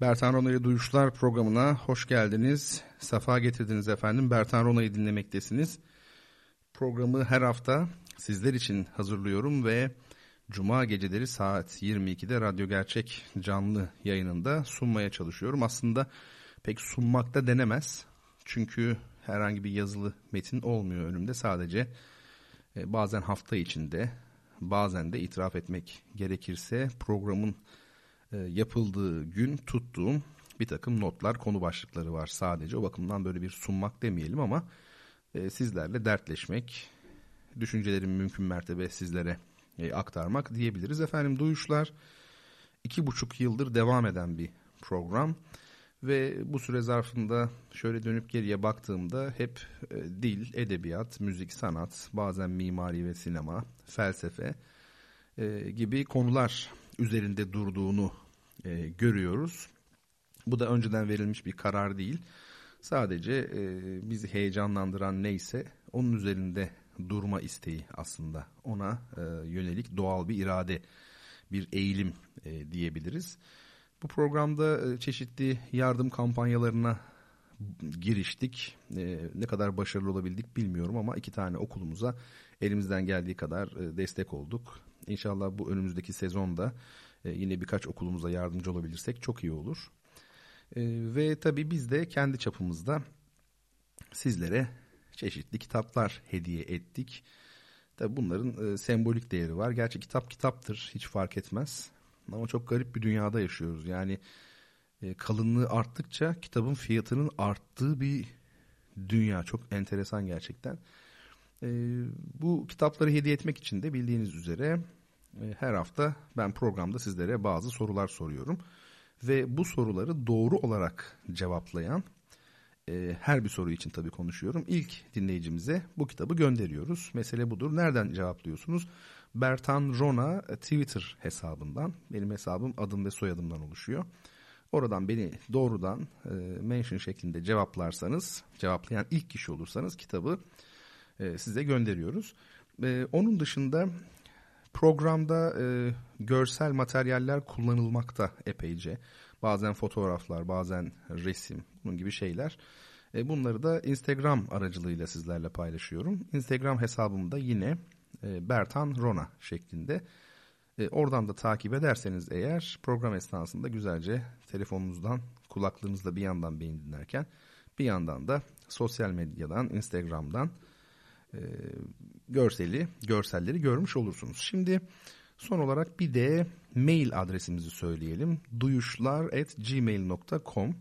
Bertan Rona Duyuşlar programına hoş geldiniz. Safa getirdiniz efendim. Bertan Rona'yı dinlemektesiniz. Programı her hafta sizler için hazırlıyorum ve Cuma geceleri saat 22'de Radyo Gerçek canlı yayınında sunmaya çalışıyorum. Aslında pek sunmak da denemez. Çünkü herhangi bir yazılı metin olmuyor önümde. Sadece e, bazen hafta içinde bazen de itiraf etmek gerekirse programın e, yapıldığı gün tuttuğum bir takım notlar, konu başlıkları var sadece. O bakımdan böyle bir sunmak demeyelim ama e, sizlerle dertleşmek, düşüncelerimi mümkün mertebe sizlere e, aktarmak diyebiliriz. Efendim Duyuşlar iki buçuk yıldır devam eden bir program ve bu süre zarfında şöyle dönüp geriye baktığımda hep dil, edebiyat, müzik, sanat, bazen mimari ve sinema, felsefe gibi konular üzerinde durduğunu e, görüyoruz. Bu da önceden verilmiş bir karar değil. Sadece e, bizi heyecanlandıran neyse onun üzerinde durma isteği aslında. Ona e, yönelik doğal bir irade, bir eğilim e, diyebiliriz. Bu programda e, çeşitli yardım kampanyalarına giriştik. E, ne kadar başarılı olabildik bilmiyorum ama iki tane okulumuza elimizden geldiği kadar e, destek olduk. İnşallah bu önümüzdeki sezonda e, yine birkaç okulumuza yardımcı olabilirsek çok iyi olur. E, ve tabii biz de kendi çapımızda sizlere çeşitli kitaplar hediye ettik. Tabii bunların e, sembolik değeri var. Gerçi kitap kitaptır hiç fark etmez. Ama çok garip bir dünyada yaşıyoruz. Yani kalınlığı arttıkça kitabın fiyatının arttığı bir dünya. Çok enteresan gerçekten. Bu kitapları hediye etmek için de bildiğiniz üzere her hafta ben programda sizlere bazı sorular soruyorum. Ve bu soruları doğru olarak cevaplayan e, her bir soru için tabii konuşuyorum. İlk dinleyicimize bu kitabı gönderiyoruz. Mesele budur. Nereden cevaplıyorsunuz? Bertan Rona Twitter hesabından. Benim hesabım adım ve soyadımdan oluşuyor. Oradan beni doğrudan e, mention şeklinde cevaplarsanız, cevaplayan ilk kişi olursanız kitabı e, size gönderiyoruz. E, onun dışında programda e, görsel materyaller kullanılmakta epeyce. Bazen fotoğraflar, bazen resim, bunun gibi şeyler. E, bunları da Instagram aracılığıyla sizlerle paylaşıyorum. Instagram hesabımda yine e, Bertan Rona şeklinde. E, oradan da takip ederseniz eğer program esnasında güzelce telefonunuzdan kulaklığınızla bir yandan beyin dinlerken bir yandan da sosyal medyadan, Instagram'dan e, görseli, görselleri görmüş olursunuz. Şimdi son olarak bir de mail adresimizi söyleyelim. duyuşlar@gmail.com.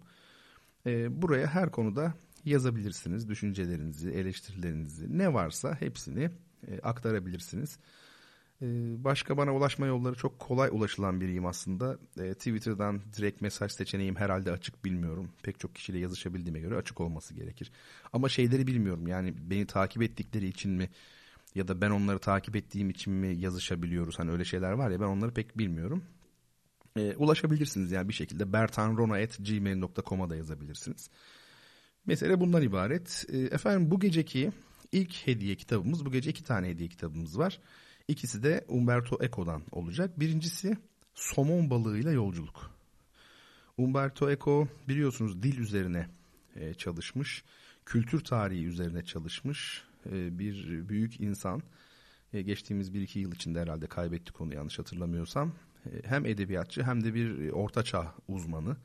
E, buraya her konuda yazabilirsiniz. Düşüncelerinizi, eleştirilerinizi ne varsa hepsini e, aktarabilirsiniz. E, başka bana ulaşma yolları çok kolay ulaşılan biriyim aslında. E, Twitter'dan direkt mesaj seçeneğim herhalde açık bilmiyorum. Pek çok kişiyle yazışabildiğime göre açık olması gerekir. Ama şeyleri bilmiyorum yani beni takip ettikleri için mi ya da ben onları takip ettiğim için mi yazışabiliyoruz? Hani öyle şeyler var ya ben onları pek bilmiyorum. E, ulaşabilirsiniz yani bir şekilde bertanrona.gmail.com'a da yazabilirsiniz. Mesele bundan ibaret. Efendim bu geceki ilk hediye kitabımız, bu gece iki tane hediye kitabımız var. İkisi de Umberto Eco'dan olacak. Birincisi Somon balığıyla yolculuk. Umberto Eco biliyorsunuz dil üzerine e, çalışmış, kültür tarihi üzerine çalışmış e, bir büyük insan. E, geçtiğimiz bir iki yıl içinde herhalde kaybettik onu yanlış hatırlamıyorsam. Hem edebiyatçı hem de bir ortaçağ uzmanı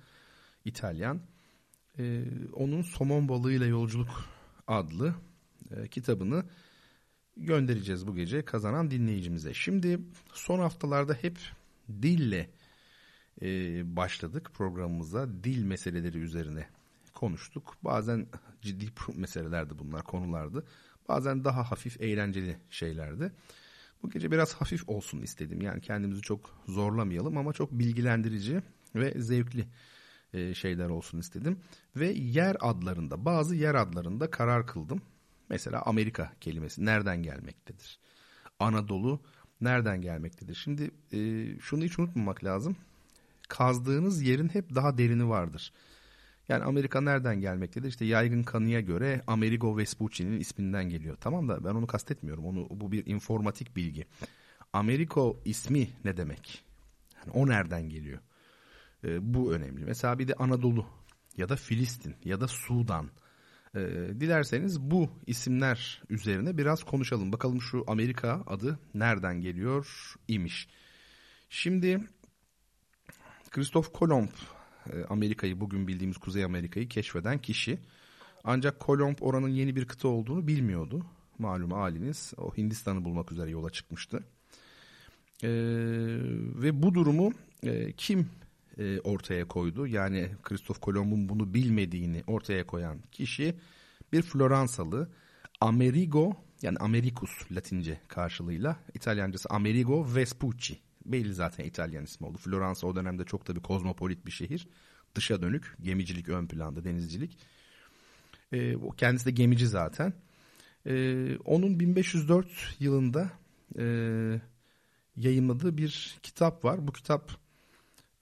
İtalyan. Onun Somon balığıyla yolculuk adlı kitabını göndereceğiz bu gece kazanan dinleyicimize. Şimdi son haftalarda hep dille e, başladık programımıza. Dil meseleleri üzerine konuştuk. Bazen ciddi meselelerdi bunlar, konulardı. Bazen daha hafif, eğlenceli şeylerdi. Bu gece biraz hafif olsun istedim. Yani kendimizi çok zorlamayalım ama çok bilgilendirici ve zevkli e, şeyler olsun istedim. Ve yer adlarında bazı yer adlarında karar kıldım. Mesela Amerika kelimesi nereden gelmektedir? Anadolu nereden gelmektedir? Şimdi e, şunu hiç unutmamak lazım. Kazdığınız yerin hep daha derini vardır. Yani Amerika nereden gelmektedir? İşte yaygın kanıya göre Amerigo Vespucci'nin isminden geliyor. Tamam da ben onu kastetmiyorum. Onu bu bir informatik bilgi. Amerigo ismi ne demek? Yani o nereden geliyor? E, bu önemli. Mesela bir de Anadolu ya da Filistin ya da Sudan. E, dilerseniz bu isimler üzerine biraz konuşalım. Bakalım şu Amerika adı nereden geliyor imiş. Şimdi Christoph Kolomb e, Amerika'yı bugün bildiğimiz Kuzey Amerika'yı keşfeden kişi. Ancak Kolomb oranın yeni bir kıta olduğunu bilmiyordu. Malum haliniz o Hindistan'ı bulmak üzere yola çıkmıştı. Ee, ve bu durumu e, kim e, ortaya koydu? Yani Christoph Kolomb'un bunu bilmediğini ortaya koyan kişi bir Floransalı Amerigo yani Americus Latince karşılığıyla İtalyancası Amerigo Vespucci belli zaten İtalyan ismi oldu. Floransa o dönemde çok da bir kozmopolit bir şehir. Dışa dönük, gemicilik ön planda, denizcilik. E, kendisi de gemici zaten. E, onun 1504 yılında e, yayınladığı bir kitap var. Bu kitap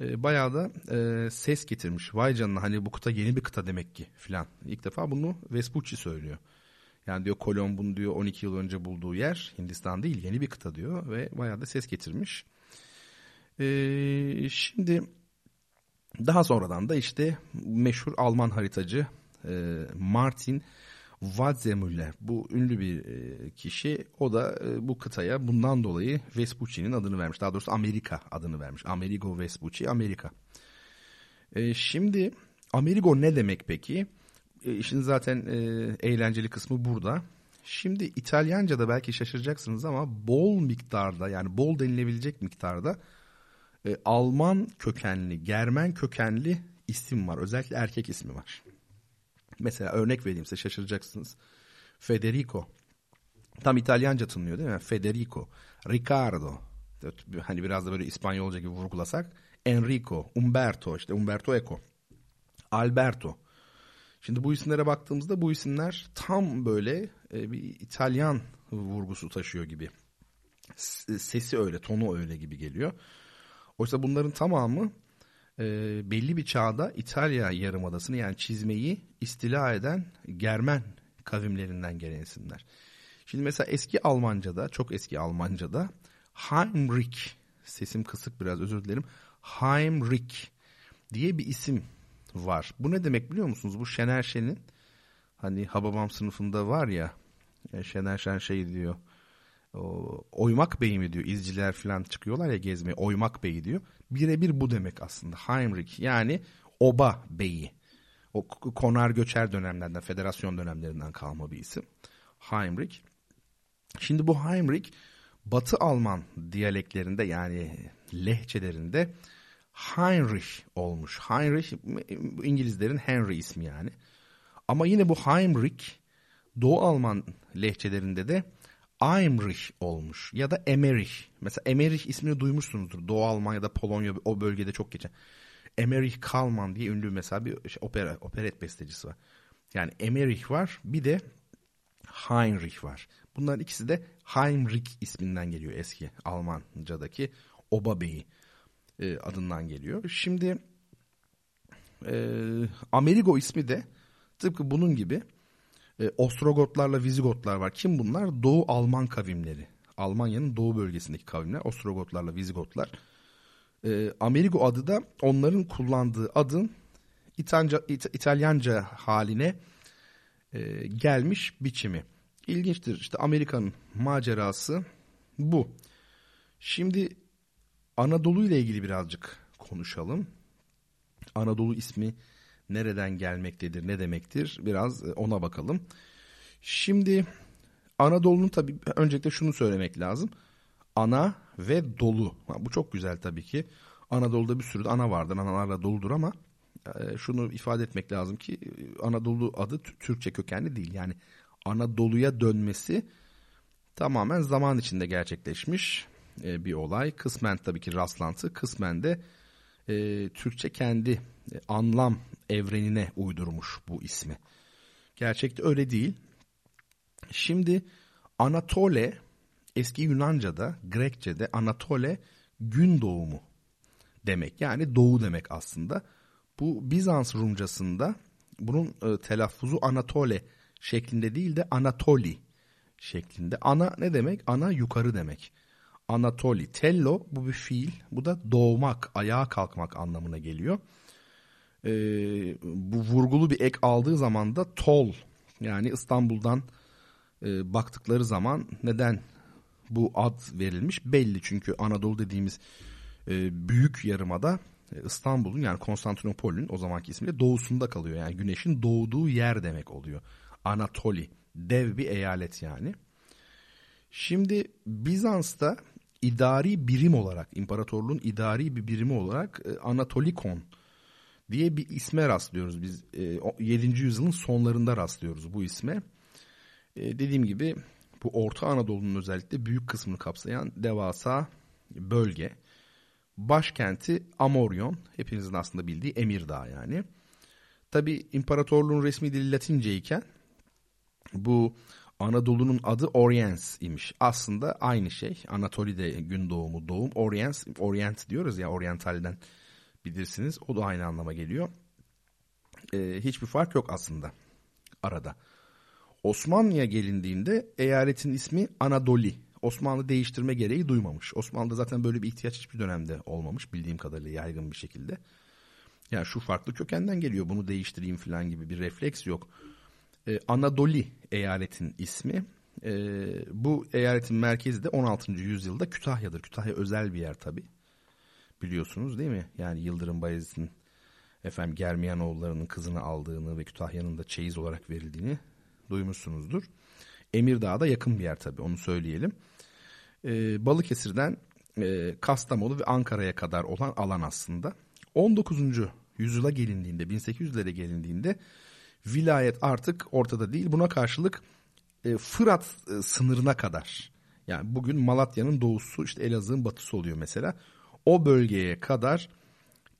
e, bayağı da e, ses getirmiş. Vay canına hani bu kıta yeni bir kıta demek ki filan. İlk defa bunu Vespucci söylüyor. Yani diyor Kolomb'un diyor 12 yıl önce bulduğu yer Hindistan değil yeni bir kıta diyor ve bayağı da ses getirmiş. Ee, şimdi daha sonradan da işte meşhur Alman haritacı e, Martin Waldseemüller bu ünlü bir e, kişi o da e, bu kıtaya bundan dolayı Vespucci'nin adını vermiş. Daha doğrusu Amerika adını vermiş. Amerigo Vespucci Amerika. E, şimdi Amerigo ne demek peki? E, işin zaten eğlenceli kısmı burada. Şimdi İtalyanca'da belki şaşıracaksınız ama bol miktarda yani bol denilebilecek miktarda Alman kökenli, Germen kökenli isim var. Özellikle erkek ismi var. Mesela örnek vereyim size şaşıracaksınız. Federico. Tam İtalyanca tınlıyor değil mi? Federico, Ricardo. Hani biraz da böyle İspanyolca gibi vurgulasak. Enrico, Umberto, işte Umberto Eco. Alberto. Şimdi bu isimlere baktığımızda bu isimler tam böyle e, bir İtalyan vurgusu taşıyor gibi. Sesi öyle, tonu öyle gibi geliyor. Oysa bunların tamamı e, belli bir çağda İtalya yarımadasını yani çizmeyi istila eden Germen kavimlerinden gelen isimler. Şimdi mesela eski Almanca'da, çok eski Almanca'da Heinrich, sesim kısık biraz özür dilerim, Heinrich diye bir isim var. Bu ne demek biliyor musunuz? Bu Şener Şen'in hani Hababam sınıfında var ya e, Şener Şen şey diyor Oymak Bey mi diyor izciler falan çıkıyorlar ya gezmeye Oymak Bey diyor. Birebir bu demek aslında Heinrich yani Oba Bey'i. O konar göçer dönemlerden federasyon dönemlerinden kalma bir isim. Heinrich. Şimdi bu Heinrich Batı Alman diyaleklerinde yani lehçelerinde Heinrich olmuş. Heinrich İngilizlerin Henry ismi yani. Ama yine bu Heinrich Doğu Alman lehçelerinde de Eimrich olmuş ya da Emmerich. Mesela Emmerich ismini duymuşsunuzdur. Doğu Almanya'da Polonya o bölgede çok geçen. Emmerich Kalman diye ünlü mesela bir şey, opera, operet bestecisi var. Yani Emmerich var bir de Heinrich var. Bunların ikisi de Heinrich isminden geliyor eski Almanca'daki Oba Bey'i e, adından geliyor. Şimdi e, Amerigo ismi de tıpkı bunun gibi e, Ostrogotlarla Vizigotlar var. Kim bunlar? Doğu Alman kavimleri. Almanya'nın doğu bölgesindeki kavimler Ostrogotlarla Vizigotlar. E, Amerigo adı da onların kullandığı adın İtalyanca, İt- İtalyanca haline e, gelmiş biçimi. İlginçtir. İşte Amerika'nın macerası bu. Şimdi Anadolu ile ilgili birazcık konuşalım. Anadolu ismi nereden gelmektedir, ne demektir biraz e, ona bakalım. Şimdi Anadolu'nun tabii öncelikle şunu söylemek lazım. Ana ve dolu. Bu çok güzel tabii ki. Anadolu'da bir sürü de ana vardır. Analarla doludur ama e, şunu ifade etmek lazım ki e, Anadolu adı Türkçe kökenli değil. Yani Anadolu'ya dönmesi tamamen zaman içinde gerçekleşmiş bir olay. Kısmen tabii ki rastlantı, kısmen de Türkçe kendi anlam evrenine uydurmuş bu ismi. Gerçekte öyle değil. Şimdi Anatole eski Yunanca'da, Grekçe'de Anatole gün doğumu demek. Yani doğu demek aslında. Bu Bizans Rumcasında bunun e, telaffuzu Anatole şeklinde değil de Anatoli şeklinde. Ana ne demek? Ana yukarı demek. Anatoli. Tello bu bir fiil. Bu da doğmak, ayağa kalkmak anlamına geliyor. Ee, bu vurgulu bir ek aldığı zaman da tol yani İstanbul'dan e, baktıkları zaman neden bu ad verilmiş belli çünkü Anadolu dediğimiz e, büyük yarımada e, İstanbul'un yani Konstantinopol'ün o zamanki ismiyle doğusunda kalıyor. Yani güneşin doğduğu yer demek oluyor. Anatoli dev bir eyalet yani. Şimdi Bizans'ta idari birim olarak imparatorluğun idari bir birimi olarak e, Anatolikon diye bir isme rastlıyoruz biz. E, 7. yüzyılın sonlarında rastlıyoruz bu isme. E, dediğim gibi bu Orta Anadolu'nun özellikle büyük kısmını kapsayan devasa bölge. Başkenti Amoryon, hepinizin aslında bildiği Emirdağ yani. Tabi imparatorluğun resmi dili Latince iken bu Anadolu'nun adı Oriens imiş. Aslında aynı şey. Anatoli'de gün doğumu doğum. Oriens, Orient diyoruz ya Oriental'den bilirsiniz. O da aynı anlama geliyor. Ee, hiçbir fark yok aslında arada. Osmanlı'ya gelindiğinde eyaletin ismi Anadoli. Osmanlı değiştirme gereği duymamış. Osmanlı'da zaten böyle bir ihtiyaç hiçbir dönemde olmamış bildiğim kadarıyla yaygın bir şekilde. Yani şu farklı kökenden geliyor bunu değiştireyim falan gibi bir refleks yok. Ee, Anadoli eyaletin ismi. Ee, bu eyaletin merkezi de 16. yüzyılda Kütahya'dır. Kütahya özel bir yer tabi. Biliyorsunuz değil mi? Yani Yıldırım Bayezid'in efendim Germiyanoğullarının kızını aldığını ve Kütahya'nın da çeyiz olarak verildiğini duymuşsunuzdur. Emirdağ'a da yakın bir yer tabii onu söyleyelim. Ee, Balıkesir'den e, Kastamonu ve Ankara'ya kadar olan alan aslında. 19. yüzyıla gelindiğinde 1800'lere gelindiğinde vilayet artık ortada değil. Buna karşılık e, Fırat e, sınırına kadar yani bugün Malatya'nın doğusu işte Elazığ'ın batısı oluyor mesela. O bölgeye kadar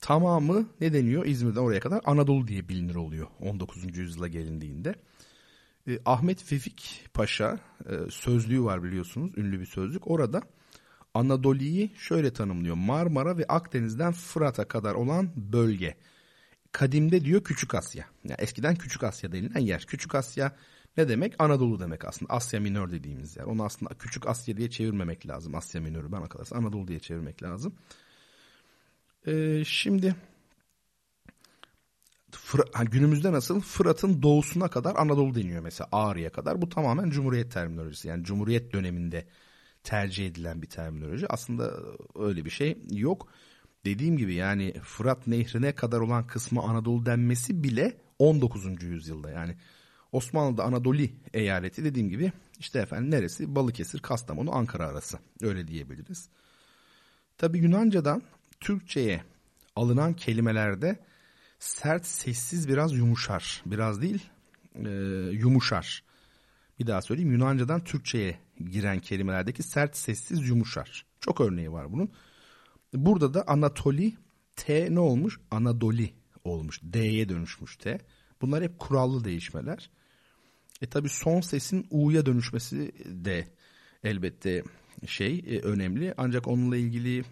tamamı ne deniyor İzmir'den oraya kadar Anadolu diye bilinir oluyor 19. yüzyıla gelindiğinde. E, Ahmet Vefik Paşa e, sözlüğü var biliyorsunuz ünlü bir sözlük. Orada Anadolu'yu şöyle tanımlıyor. Marmara ve Akdeniz'den Fırat'a kadar olan bölge. Kadimde diyor Küçük Asya. Yani eskiden Küçük Asya denilen yer. Küçük Asya ne demek? Anadolu demek aslında. Asya Minör dediğimiz yer. Onu aslında Küçük Asya diye çevirmemek lazım. Asya Minör'ü bana kalırsa Anadolu diye çevirmek lazım. Ee, şimdi hani günümüzde nasıl Fırat'ın doğusuna kadar Anadolu deniyor mesela Ağrı'ya kadar. Bu tamamen Cumhuriyet terminolojisi. Yani Cumhuriyet döneminde tercih edilen bir terminoloji. Aslında öyle bir şey yok. Dediğim gibi yani Fırat Nehri'ne kadar olan kısmı Anadolu denmesi bile 19. yüzyılda. Yani Osmanlı'da Anadolu eyaleti dediğim gibi işte efendim neresi? Balıkesir, Kastamonu, Ankara arası. Öyle diyebiliriz. Tabi Yunanca'dan Türkçe'ye alınan kelimelerde sert sessiz biraz yumuşar. Biraz değil e, yumuşar. Bir daha söyleyeyim Yunanca'dan Türkçe'ye giren kelimelerdeki sert sessiz yumuşar. Çok örneği var bunun. Burada da Anatoli T ne olmuş? Anadoli olmuş. D'ye dönüşmüş T. Bunlar hep kurallı değişmeler. E tabi son sesin U'ya dönüşmesi de elbette şey e, önemli. Ancak onunla ilgili e,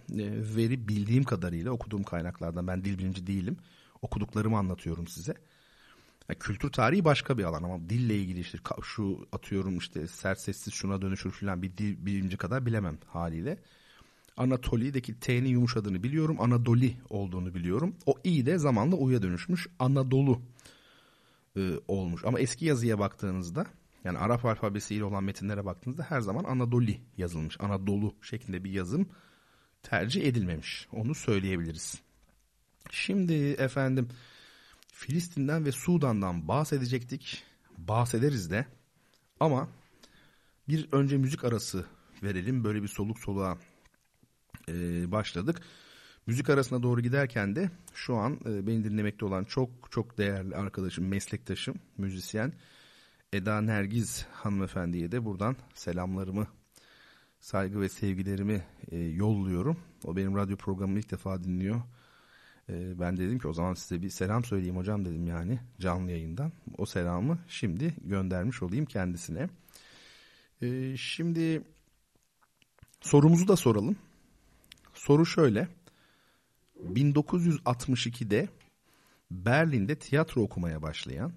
veri bildiğim kadarıyla okuduğum kaynaklardan ben dil bilimci değilim okuduklarımı anlatıyorum size. Yani kültür tarihi başka bir alan ama dille ilgili işte şu atıyorum işte sert sessiz şuna dönüşür falan bir dil bilimci kadar bilemem haliyle. Anatoli'deki T'nin yumuşadığını biliyorum. Anadoli olduğunu biliyorum. O i de zamanla u'ya dönüşmüş. Anadolu e, olmuş. Ama eski yazıya baktığınızda yani Arap alfabesiyle olan metinlere baktığınızda her zaman Anadoli yazılmış. Anadolu şeklinde bir yazım tercih edilmemiş. Onu söyleyebiliriz. Şimdi efendim Filistin'den ve Sudan'dan bahsedecektik. Bahsederiz de. Ama bir önce müzik arası verelim. Böyle bir soluk soluğa e, başladık. Müzik arasına doğru giderken de şu an e, beni dinlemekte olan çok çok değerli arkadaşım, meslektaşım, müzisyen Eda Nergiz hanımefendiye de buradan selamlarımı, saygı ve sevgilerimi e, yolluyorum. O benim radyo programımı ilk defa dinliyor E, ben dedim ki o zaman size bir selam söyleyeyim hocam dedim yani canlı yayından. O selamı şimdi göndermiş olayım kendisine. Şimdi sorumuzu da soralım. Soru şöyle. 1962'de Berlin'de tiyatro okumaya başlayan,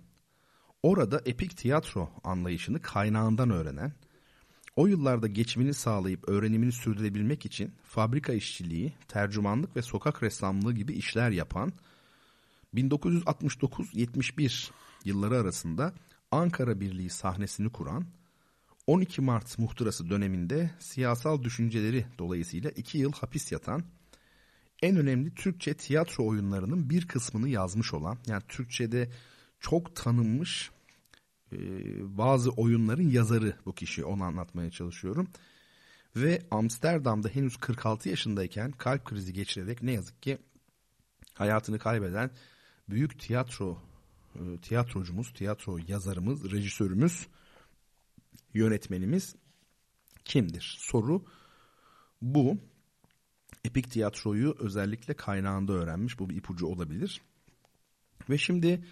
orada epik tiyatro anlayışını kaynağından öğrenen, o yıllarda geçimini sağlayıp öğrenimini sürdürebilmek için fabrika işçiliği, tercümanlık ve sokak ressamlığı gibi işler yapan, 1969-71 yılları arasında Ankara Birliği sahnesini kuran, 12 Mart muhtırası döneminde siyasal düşünceleri dolayısıyla 2 yıl hapis yatan, en önemli Türkçe tiyatro oyunlarının bir kısmını yazmış olan, yani Türkçe'de çok tanınmış e, bazı oyunların yazarı bu kişi, onu anlatmaya çalışıyorum. Ve Amsterdam'da henüz 46 yaşındayken kalp krizi geçirerek ne yazık ki hayatını kaybeden büyük tiyatro e, tiyatrocumuz, tiyatro yazarımız, rejisörümüz, yönetmenimiz kimdir? Soru bu. Epik tiyatroyu özellikle kaynağında öğrenmiş. Bu bir ipucu olabilir. Ve şimdi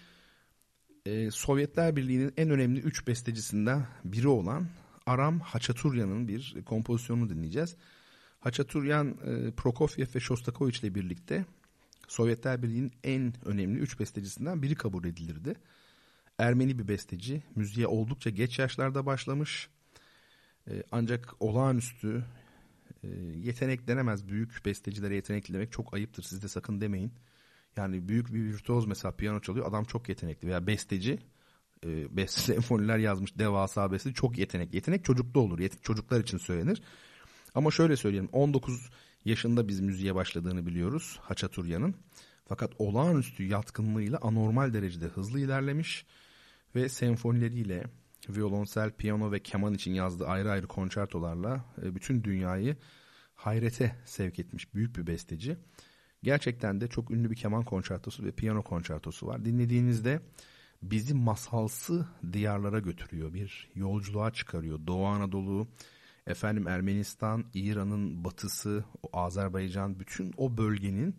e, Sovyetler Birliği'nin en önemli üç bestecisinden biri olan Aram Haçaturyan'ın bir kompozisyonunu dinleyeceğiz. Haçaturyan, e, Prokofiev ve Shostakovich ile birlikte Sovyetler Birliği'nin en önemli üç bestecisinden biri kabul edilirdi. Ermeni bir besteci, müziğe oldukça geç yaşlarda başlamış. E, ancak olağanüstü e, yetenek denemez. Büyük bestecilere yetenekli demek çok ayıptır. Siz de sakın demeyin. Yani büyük bir virtüoz mesela piyano çalıyor. Adam çok yetenekli veya besteci e, best senfoniler yazmış devasa beste çok yetenek. Yetenek çocukta olur. Yet çocuklar için söylenir. Ama şöyle söyleyelim 19 yaşında biz müziğe başladığını biliyoruz Haçaturya'nın. Fakat olağanüstü yatkınlığıyla anormal derecede hızlı ilerlemiş ve senfonileriyle violonsel, piyano ve keman için yazdığı ayrı ayrı konçertolarla e, bütün dünyayı hayrete sevk etmiş büyük bir besteci. Gerçekten de çok ünlü bir keman konçertosu ve piyano konçertosu var. Dinlediğinizde bizi masalsı diyarlara götürüyor. Bir yolculuğa çıkarıyor. Doğu Anadolu, efendim Ermenistan, İran'ın batısı, Azerbaycan bütün o bölgenin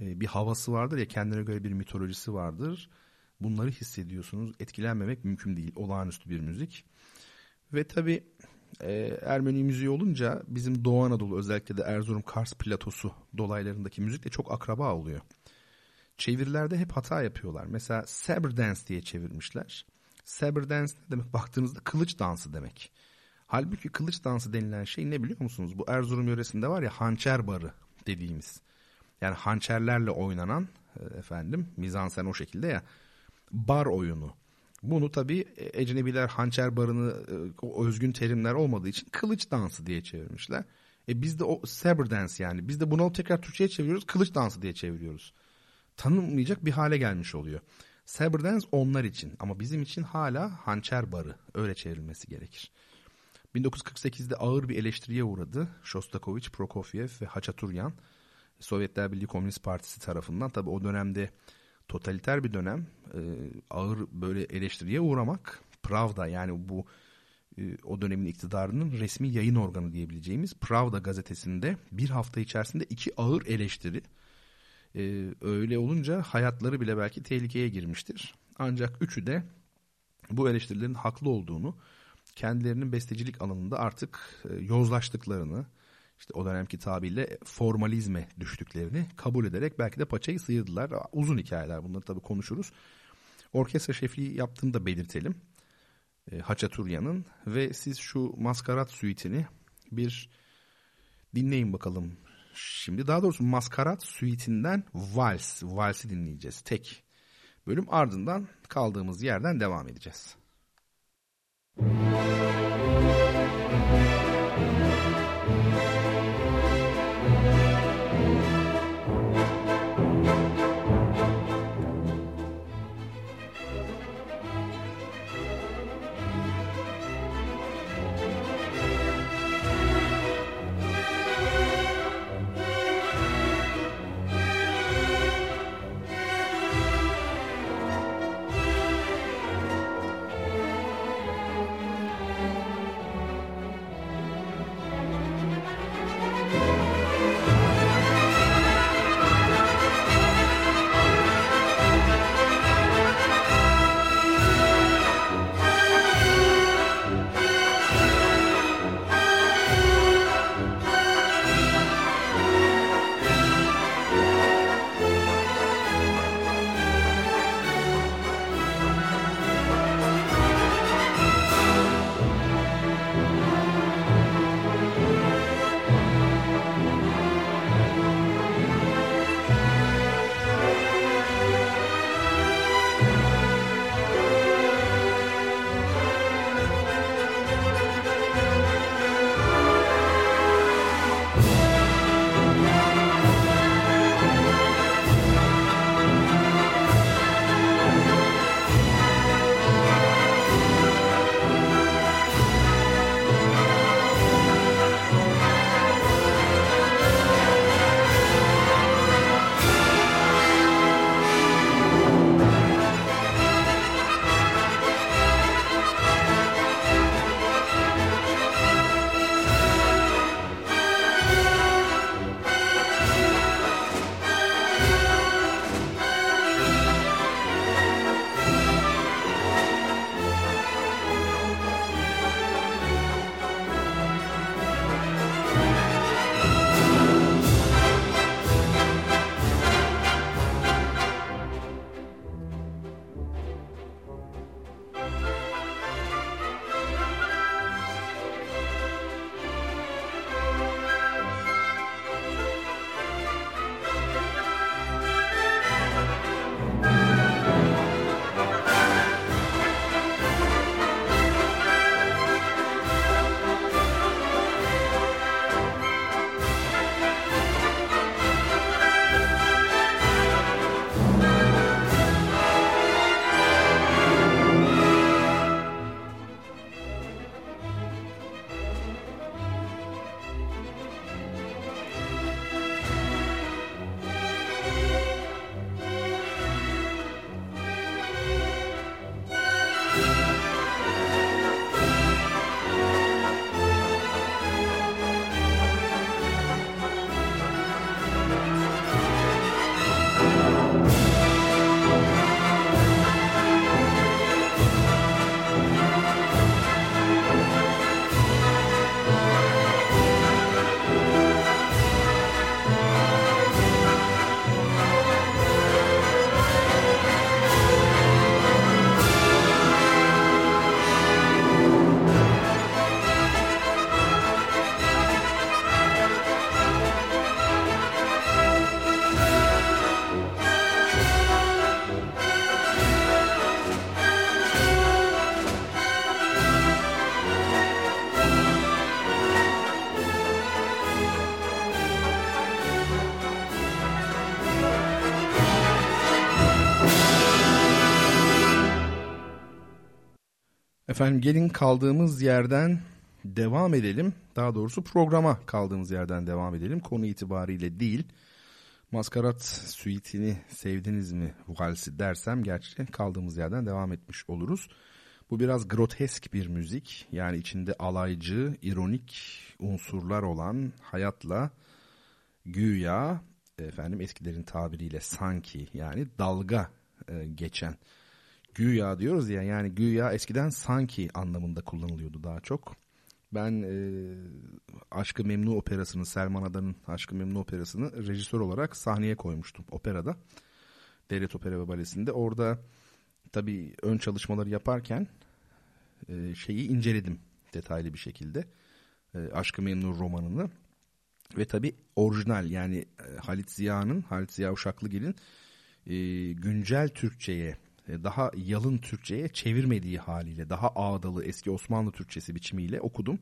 e, bir havası vardır ya kendine göre bir mitolojisi vardır. Bunları hissediyorsunuz. Etkilenmemek mümkün değil. Olağanüstü bir müzik. Ve tabi e, Ermeni müziği olunca bizim Doğu Anadolu özellikle de Erzurum Kars platosu dolaylarındaki müzik de çok akraba oluyor. Çevirilerde hep hata yapıyorlar. Mesela Saber Dance diye çevirmişler. Saber Dance ne demek? Baktığınızda kılıç dansı demek. Halbuki kılıç dansı denilen şey ne biliyor musunuz? Bu Erzurum yöresinde var ya hançer barı dediğimiz. Yani hançerlerle oynanan e, efendim mizansen o şekilde ya bar oyunu. Bunu tabi e, ecnebiler hançer barını e, özgün terimler olmadığı için kılıç dansı diye çevirmişler. E biz de o saber dance yani biz de bunu tekrar Türkçe'ye çeviriyoruz kılıç dansı diye çeviriyoruz. Tanınmayacak bir hale gelmiş oluyor. Saber dance onlar için ama bizim için hala hançer barı öyle çevrilmesi gerekir. 1948'de ağır bir eleştiriye uğradı Shostakovich, Prokofiev ve Haçaturyan. Sovyetler Birliği Komünist Partisi tarafından tabi o dönemde totaliter bir dönem e, ağır böyle eleştiriye uğramak Pravda yani bu e, o dönemin iktidarının resmi yayın organı diyebileceğimiz Pravda gazetesinde bir hafta içerisinde iki ağır eleştiri e, öyle olunca hayatları bile belki tehlikeye girmiştir. Ancak üçü de bu eleştirilerin haklı olduğunu kendilerinin bestecilik alanında artık e, yozlaştıklarını işte o dönemki tabirle formalizme düştüklerini kabul ederek belki de paçayı sıyırdılar. Uzun hikayeler bunları tabii konuşuruz. Orkestra şefliği yaptığını da belirtelim. E, Haçaturya'nın ve siz şu maskarat suitini bir dinleyin bakalım. Şimdi daha doğrusu maskarat suitinden vals, valsi dinleyeceğiz. Tek bölüm ardından kaldığımız yerden devam edeceğiz. Müzik Efendim gelin kaldığımız yerden devam edelim. Daha doğrusu programa kaldığımız yerden devam edelim. Konu itibariyle değil. Maskarat suitini sevdiniz mi valsi dersem gerçi kaldığımız yerden devam etmiş oluruz. Bu biraz grotesk bir müzik. Yani içinde alaycı, ironik unsurlar olan hayatla güya efendim eskilerin tabiriyle sanki yani dalga e, geçen güya diyoruz ya yani güya eskiden sanki anlamında kullanılıyordu daha çok. Ben e, Aşkı Memnu operasını Selman Adan'ın Aşkı Memnu operasını rejisör olarak sahneye koymuştum operada. Devlet Opera ve Balesi'nde. Orada tabii ön çalışmaları yaparken e, şeyi inceledim detaylı bir şekilde. E, Aşkı Memnu romanını. Ve tabii orijinal yani e, Halit Ziya'nın, Halit Ziya Uşaklıgil'in e, güncel Türkçe'ye daha yalın Türkçe'ye çevirmediği haliyle daha ağdalı eski Osmanlı Türkçesi biçimiyle okudum.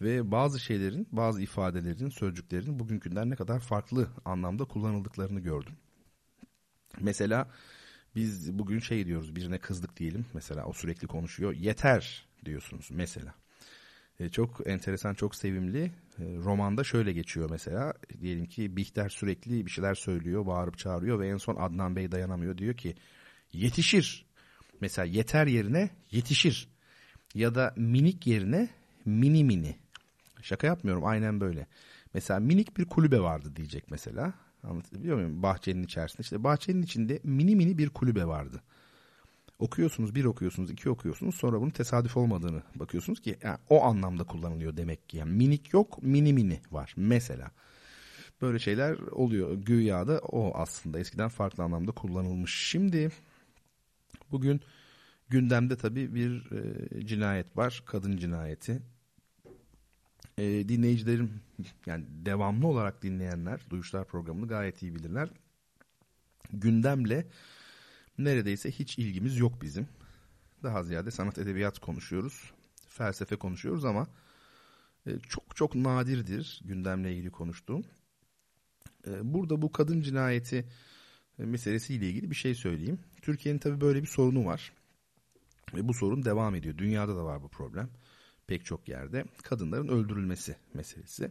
Ve bazı şeylerin, bazı ifadelerin, sözcüklerin bugünkünden ne kadar farklı anlamda kullanıldıklarını gördüm. Mesela biz bugün şey diyoruz birine kızdık diyelim mesela o sürekli konuşuyor yeter diyorsunuz mesela. E, çok enteresan çok sevimli e, romanda şöyle geçiyor mesela diyelim ki Bihter sürekli bir şeyler söylüyor bağırıp çağırıyor ve en son Adnan Bey dayanamıyor diyor ki yetişir. Mesela yeter yerine yetişir. Ya da minik yerine mini mini. Şaka yapmıyorum aynen böyle. Mesela minik bir kulübe vardı diyecek mesela. Anlatabiliyor muyum? Bahçenin içerisinde. İşte bahçenin içinde mini mini bir kulübe vardı. Okuyorsunuz, bir okuyorsunuz, iki okuyorsunuz. Sonra bunun tesadüf olmadığını bakıyorsunuz ki yani o anlamda kullanılıyor demek ki. Yani minik yok, mini mini var mesela. Böyle şeyler oluyor. Güya da o aslında eskiden farklı anlamda kullanılmış. Şimdi Bugün gündemde tabii bir e, cinayet var. Kadın cinayeti. E, dinleyicilerim yani devamlı olarak dinleyenler Duyuşlar programını gayet iyi bilirler. Gündemle neredeyse hiç ilgimiz yok bizim. Daha ziyade sanat edebiyat konuşuyoruz. Felsefe konuşuyoruz ama e, çok çok nadirdir gündemle ilgili konuştuğum. E, burada bu kadın cinayeti meselesiyle ilgili bir şey söyleyeyim. Türkiye'nin tabii böyle bir sorunu var. Ve bu sorun devam ediyor. Dünyada da var bu problem. Pek çok yerde. Kadınların öldürülmesi meselesi.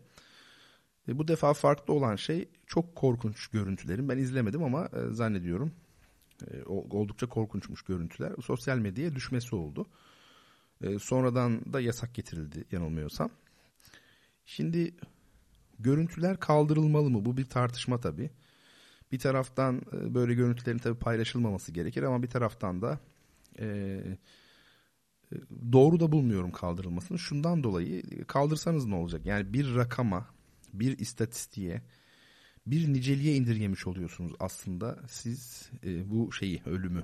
E, bu defa farklı olan şey çok korkunç görüntülerin. Ben izlemedim ama e, zannediyorum e, oldukça korkunçmuş görüntüler. Sosyal medyaya düşmesi oldu. E, sonradan da yasak getirildi yanılmıyorsam. Şimdi görüntüler kaldırılmalı mı? Bu bir tartışma tabii. Bir taraftan e, böyle görüntülerin tabii paylaşılmaması gerekir ama bir taraftan da e, e, doğru da bulmuyorum kaldırılmasını. Şundan dolayı kaldırsanız ne olacak? Yani bir rakama, bir istatistiğe, bir niceliğe indirgemiş oluyorsunuz aslında siz e, bu şeyi, ölümü.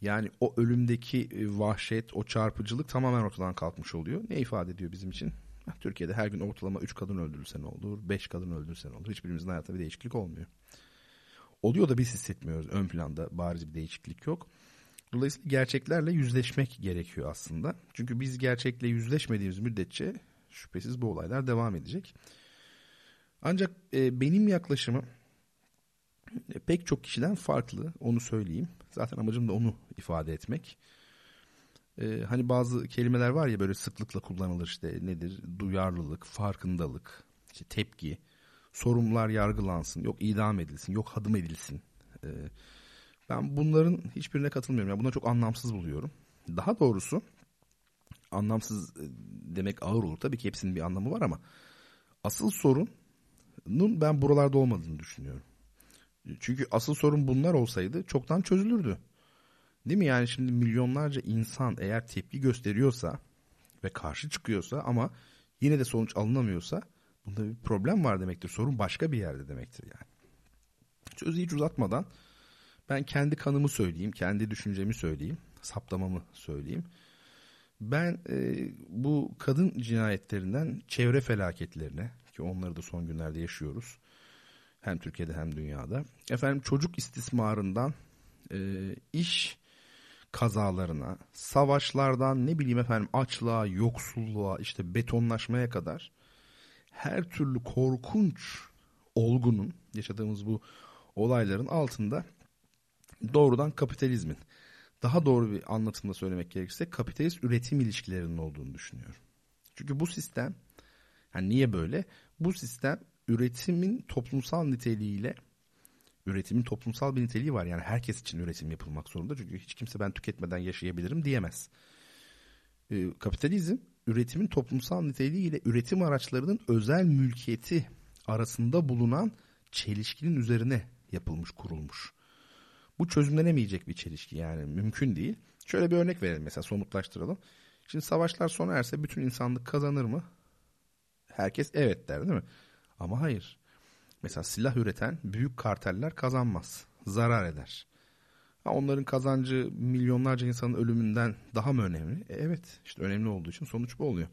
Yani o ölümdeki e, vahşet, o çarpıcılık tamamen ortadan kalkmış oluyor. Ne ifade ediyor bizim için? Türkiye'de her gün ortalama 3 kadın öldürülse ne olur, 5 kadın öldürülse ne olur? Hiçbirimizin hayatında bir değişiklik olmuyor. Oluyor da biz hissetmiyoruz. Ön planda bariz bir değişiklik yok. Dolayısıyla gerçeklerle yüzleşmek gerekiyor aslında. Çünkü biz gerçekle yüzleşmediğimiz müddetçe şüphesiz bu olaylar devam edecek. Ancak e, benim yaklaşımım e, pek çok kişiden farklı onu söyleyeyim. Zaten amacım da onu ifade etmek. E, hani bazı kelimeler var ya böyle sıklıkla kullanılır işte nedir? Duyarlılık, farkındalık, işte tepki sorumlular yargılansın, yok idam edilsin, yok hadım edilsin. Ee, ben bunların hiçbirine katılmıyorum. Yani bunları çok anlamsız buluyorum. Daha doğrusu anlamsız e, demek ağır olur. Tabii ki hepsinin bir anlamı var ama asıl sorunun ben buralarda olmadığını düşünüyorum. Çünkü asıl sorun bunlar olsaydı çoktan çözülürdü. Değil mi? Yani şimdi milyonlarca insan eğer tepki gösteriyorsa ve karşı çıkıyorsa ama yine de sonuç alınamıyorsa Bunda bir problem var demektir. Sorun başka bir yerde demektir yani. Sözü hiç uzatmadan ben kendi kanımı söyleyeyim, kendi düşüncemi söyleyeyim, saptamamı söyleyeyim. Ben e, bu kadın cinayetlerinden çevre felaketlerine ki onları da son günlerde yaşıyoruz. Hem Türkiye'de hem dünyada. Efendim çocuk istismarından e, iş kazalarına, savaşlardan ne bileyim efendim açlığa, yoksulluğa, işte betonlaşmaya kadar her türlü korkunç olgunun yaşadığımız bu olayların altında doğrudan kapitalizmin, daha doğru bir anlatımda söylemek gerekirse kapitalist üretim ilişkilerinin olduğunu düşünüyorum. Çünkü bu sistem yani niye böyle? Bu sistem üretimin toplumsal niteliğiyle üretimin toplumsal bir niteliği var. Yani herkes için üretim yapılmak zorunda. Çünkü hiç kimse ben tüketmeden yaşayabilirim diyemez. Ee, kapitalizm üretimin toplumsal niteliği ile üretim araçlarının özel mülkiyeti arasında bulunan çelişkinin üzerine yapılmış, kurulmuş. Bu çözümlenemeyecek bir çelişki yani mümkün değil. Şöyle bir örnek verelim mesela somutlaştıralım. Şimdi savaşlar sona erse bütün insanlık kazanır mı? Herkes evet der değil mi? Ama hayır. Mesela silah üreten büyük karteller kazanmaz. Zarar eder. Onların kazancı milyonlarca insanın ölümünden daha mı önemli? E, evet işte önemli olduğu için sonuç bu oluyor.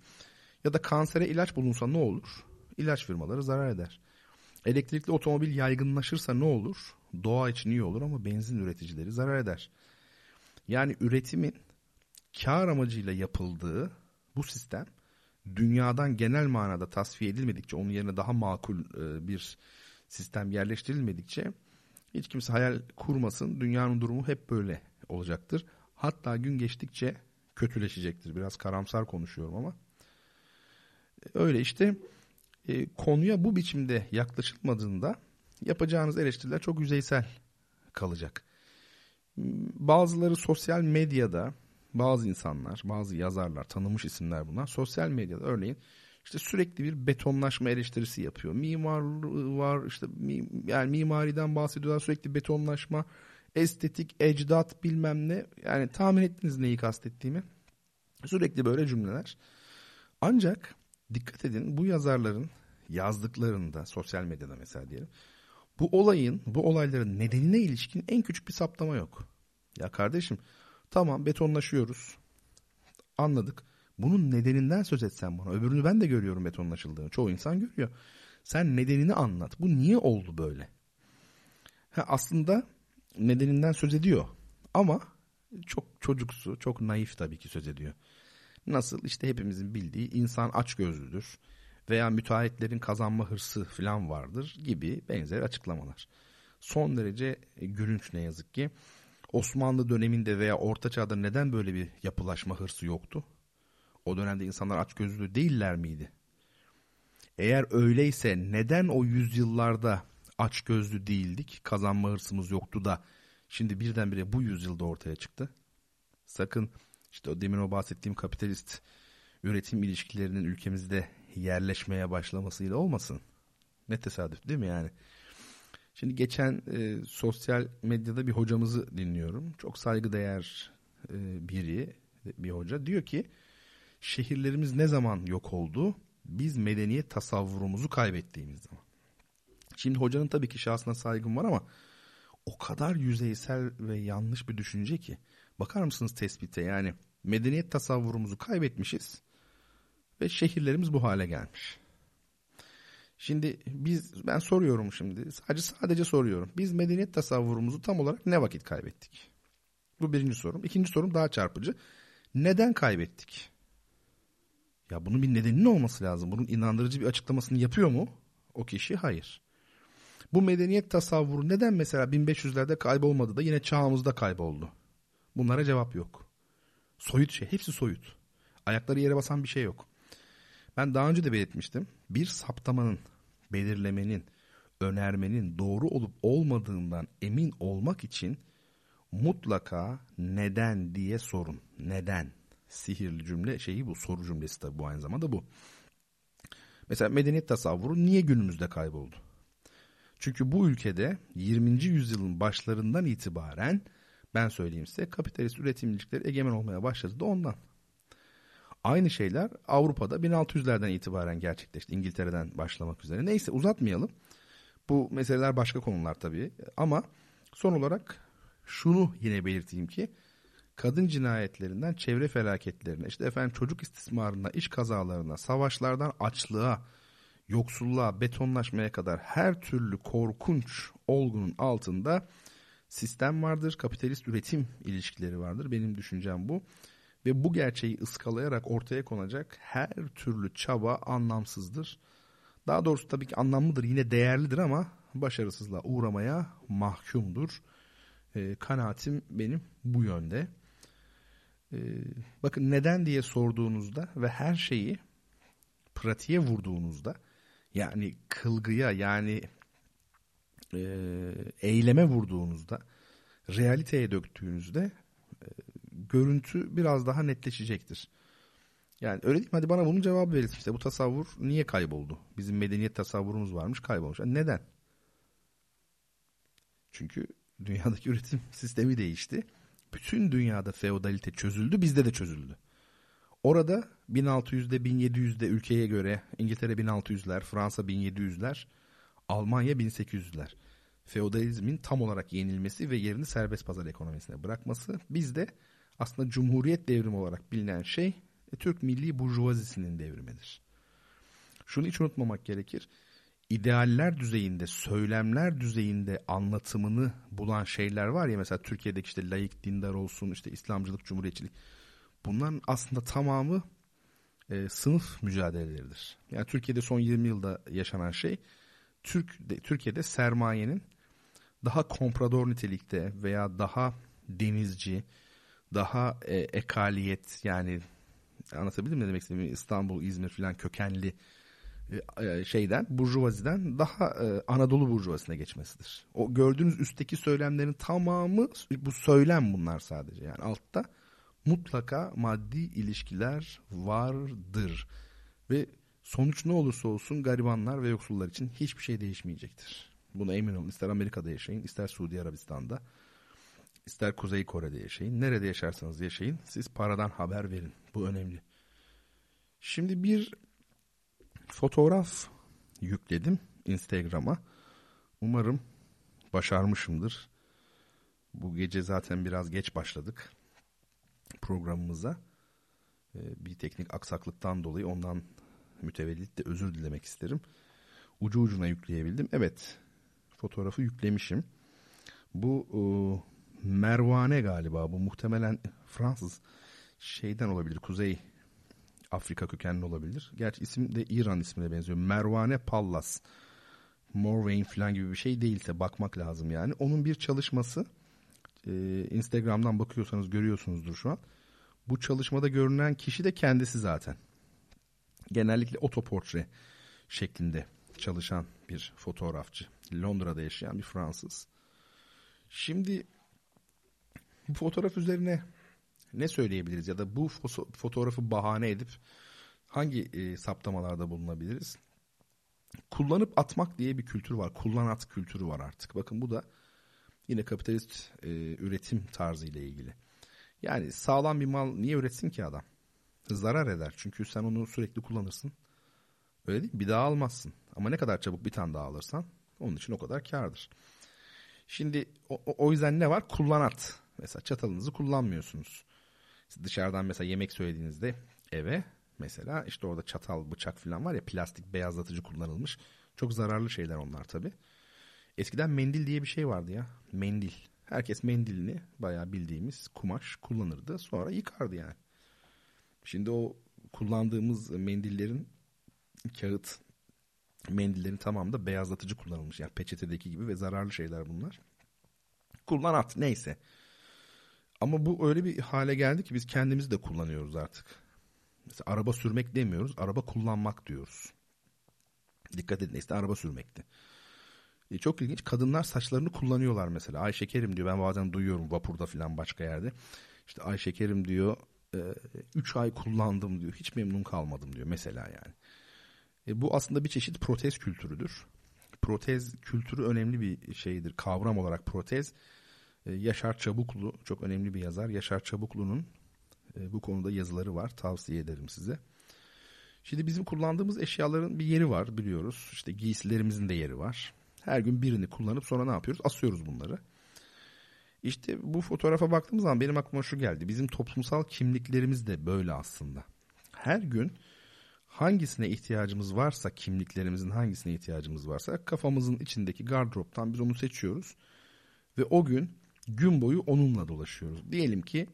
Ya da kansere ilaç bulunsa ne olur? İlaç firmaları zarar eder. Elektrikli otomobil yaygınlaşırsa ne olur? Doğa için iyi olur ama benzin üreticileri zarar eder. Yani üretimin kar amacıyla yapıldığı bu sistem dünyadan genel manada tasfiye edilmedikçe onun yerine daha makul e, bir sistem yerleştirilmedikçe hiç kimse hayal kurmasın. Dünyanın durumu hep böyle olacaktır. Hatta gün geçtikçe kötüleşecektir. Biraz karamsar konuşuyorum ama. Öyle işte e, konuya bu biçimde yaklaşılmadığında yapacağınız eleştiriler çok yüzeysel kalacak. Bazıları sosyal medyada bazı insanlar, bazı yazarlar, tanınmış isimler bunlar. Sosyal medyada örneğin işte sürekli bir betonlaşma eleştirisi yapıyor. Mimar var işte yani mimariden bahsediyorlar sürekli betonlaşma, estetik, ecdat bilmem ne. Yani tahmin ettiniz neyi kastettiğimi. Sürekli böyle cümleler. Ancak dikkat edin bu yazarların yazdıklarında sosyal medyada mesela diyelim bu olayın, bu olayların nedenine ilişkin en küçük bir saptama yok. Ya kardeşim tamam betonlaşıyoruz. Anladık. Bunun nedeninden söz etsen bana. Öbürünü ben de görüyorum betonlaşıldığını. Çoğu insan görüyor. Sen nedenini anlat. Bu niye oldu böyle? Ha, aslında nedeninden söz ediyor. Ama çok çocuksu, çok naif tabii ki söz ediyor. Nasıl? İşte hepimizin bildiği insan aç gözlüdür veya müteahhitlerin kazanma hırsı falan vardır gibi benzer açıklamalar. Son derece gülünç ne yazık ki. Osmanlı döneminde veya Orta Çağ'da neden böyle bir yapılaşma hırsı yoktu? O dönemde insanlar açgözlü değiller miydi? Eğer öyleyse neden o yüzyıllarda açgözlü değildik, kazanma hırsımız yoktu da şimdi birdenbire bu yüzyılda ortaya çıktı? Sakın işte o demin o bahsettiğim kapitalist üretim ilişkilerinin ülkemizde yerleşmeye başlamasıyla olmasın. Ne tesadüf değil mi yani? Şimdi geçen e, sosyal medyada bir hocamızı dinliyorum. Çok saygıdeğer e, biri, bir hoca. Diyor ki şehirlerimiz ne zaman yok oldu? Biz medeniyet tasavvurumuzu kaybettiğimiz zaman. Şimdi hocanın tabii ki şahsına saygım var ama o kadar yüzeysel ve yanlış bir düşünce ki. Bakar mısınız tespite yani medeniyet tasavvurumuzu kaybetmişiz ve şehirlerimiz bu hale gelmiş. Şimdi biz ben soruyorum şimdi sadece sadece soruyorum. Biz medeniyet tasavvurumuzu tam olarak ne vakit kaybettik? Bu birinci sorum. İkinci sorum daha çarpıcı. Neden kaybettik? Ya bunun bir nedeninin olması lazım. Bunun inandırıcı bir açıklamasını yapıyor mu? O kişi hayır. Bu medeniyet tasavvuru neden mesela 1500'lerde kaybolmadı da yine çağımızda kayboldu? Bunlara cevap yok. Soyut şey. Hepsi soyut. Ayakları yere basan bir şey yok. Ben daha önce de belirtmiştim. Bir saptamanın, belirlemenin, önermenin doğru olup olmadığından emin olmak için mutlaka neden diye sorun. Neden? Sihirli cümle şeyi bu. Soru cümlesi tabii bu aynı zamanda bu. Mesela medeniyet tasavvuru niye günümüzde kayboldu? Çünkü bu ülkede 20. yüzyılın başlarından itibaren ben söyleyeyim size kapitalist üretim ilişkileri egemen olmaya başladı da ondan. Aynı şeyler Avrupa'da 1600'lerden itibaren gerçekleşti. İngiltere'den başlamak üzere. Neyse uzatmayalım. Bu meseleler başka konular tabii. Ama son olarak şunu yine belirteyim ki kadın cinayetlerinden çevre felaketlerine, işte efendim çocuk istismarına, iş kazalarına, savaşlardan açlığa, yoksulluğa, betonlaşmaya kadar her türlü korkunç olgunun altında sistem vardır, kapitalist üretim ilişkileri vardır. Benim düşüncem bu. Ve bu gerçeği ıskalayarak ortaya konacak her türlü çaba anlamsızdır. Daha doğrusu tabii ki anlamlıdır, yine değerlidir ama başarısızlığa uğramaya mahkumdur E, kanaatim benim bu yönde. E, bakın neden diye sorduğunuzda ve her şeyi pratiğe vurduğunuzda yani kılgıya yani e, eyleme vurduğunuzda realiteye döktüğünüzde e, görüntü biraz daha netleşecektir. Yani öyle değil mi? Hadi bana bunun cevabı verin. İşte bu tasavvur niye kayboldu? Bizim medeniyet tasavvurumuz varmış kaybolmuş. Yani neden? Çünkü dünyadaki üretim sistemi değişti. Bütün dünyada feodalite çözüldü, bizde de çözüldü. Orada 1600'de 1700'de ülkeye göre İngiltere 1600'ler, Fransa 1700'ler, Almanya 1800'ler. Feodalizmin tam olarak yenilmesi ve yerini serbest pazar ekonomisine bırakması. Bizde aslında Cumhuriyet devrimi olarak bilinen şey e, Türk milli burjuvazisinin devrimidir. Şunu hiç unutmamak gerekir. İdealler düzeyinde, söylemler düzeyinde anlatımını bulan şeyler var ya mesela Türkiye'deki işte layık dindar olsun, işte İslamcılık, cumhuriyetçilik. Bunların aslında tamamı e, sınıf mücadeleleridir. Yani Türkiye'de son 20 yılda yaşanan şey Türk de, Türkiye'de sermayenin daha komprador nitelikte veya daha denizci, daha e, ekaliyet yani anlatabildim mi demek istediğimi İstanbul, İzmir filan kökenli şeyden burjuvaziden daha e, Anadolu burjuvasına geçmesidir. O gördüğünüz üstteki söylemlerin tamamı bu söylem bunlar sadece. Yani altta mutlaka maddi ilişkiler vardır. Ve sonuç ne olursa olsun garibanlar ve yoksullar için hiçbir şey değişmeyecektir. Buna emin olun. İster Amerika'da yaşayın, ister Suudi Arabistan'da, ister Kuzey Kore'de yaşayın. Nerede yaşarsanız yaşayın. Siz paradan haber verin. Bu önemli. Şimdi bir fotoğraf yükledim Instagram'a. Umarım başarmışımdır. Bu gece zaten biraz geç başladık programımıza. Ee, bir teknik aksaklıktan dolayı ondan mütevellit de özür dilemek isterim. Ucu ucuna yükleyebildim. Evet fotoğrafı yüklemişim. Bu e, Mervane galiba bu muhtemelen Fransız şeyden olabilir Kuzey Afrika kökenli olabilir. Gerçi isim de İran ismine benziyor. Mervane Pallas. Morvain falan gibi bir şey değilse bakmak lazım yani. Onun bir çalışması e, Instagram'dan bakıyorsanız görüyorsunuzdur şu an. Bu çalışmada görünen kişi de kendisi zaten. Genellikle otoportre şeklinde çalışan bir fotoğrafçı. Londra'da yaşayan bir Fransız. Şimdi bu fotoğraf üzerine ne söyleyebiliriz ya da bu fotoğrafı bahane edip hangi e, saptamalarda bulunabiliriz? Kullanıp atmak diye bir kültür var. Kullan at kültürü var artık. Bakın bu da yine kapitalist e, üretim tarzı ile ilgili. Yani sağlam bir mal niye üretsin ki adam? Zarar eder. Çünkü sen onu sürekli kullanırsın. Öyle değil mi? Bir daha almazsın. Ama ne kadar çabuk bir tane daha alırsan onun için o kadar kardır. Şimdi o, o yüzden ne var? Kullanat. Mesela çatalınızı kullanmıyorsunuz. Dışarıdan mesela yemek söylediğinizde eve mesela işte orada çatal, bıçak falan var ya plastik beyazlatıcı kullanılmış. Çok zararlı şeyler onlar tabi. Eskiden mendil diye bir şey vardı ya. Mendil. Herkes mendilini bayağı bildiğimiz kumaş kullanırdı. Sonra yıkardı yani. Şimdi o kullandığımız mendillerin kağıt mendillerin tamamı beyazlatıcı kullanılmış. Yani peçetedeki gibi ve zararlı şeyler bunlar. Kullan at neyse. Ama bu öyle bir hale geldi ki biz kendimiz de kullanıyoruz artık. Mesela araba sürmek demiyoruz, araba kullanmak diyoruz. Dikkat edin işte araba sürmekti. E, çok ilginç kadınlar saçlarını kullanıyorlar mesela. Ay şekerim diyor ben bazen duyuyorum vapurda falan başka yerde. İşte ay şekerim diyor 3 e, ay kullandım diyor hiç memnun kalmadım diyor mesela yani. E, bu aslında bir çeşit protez kültürüdür. Protez kültürü önemli bir şeydir. Kavram olarak protez. E, Yaşar Çabuklu çok önemli bir yazar. Yaşar Çabuklu'nun e, bu konuda yazıları var. Tavsiye ederim size. Şimdi bizim kullandığımız eşyaların bir yeri var biliyoruz. İşte giysilerimizin de yeri var. Her gün birini kullanıp sonra ne yapıyoruz? Asıyoruz bunları. İşte bu fotoğrafa baktığımız zaman benim aklıma şu geldi. Bizim toplumsal kimliklerimiz de böyle aslında. Her gün hangisine ihtiyacımız varsa, kimliklerimizin hangisine ihtiyacımız varsa kafamızın içindeki gardıroptan biz onu seçiyoruz. Ve o gün gün boyu onunla dolaşıyoruz. Diyelim ki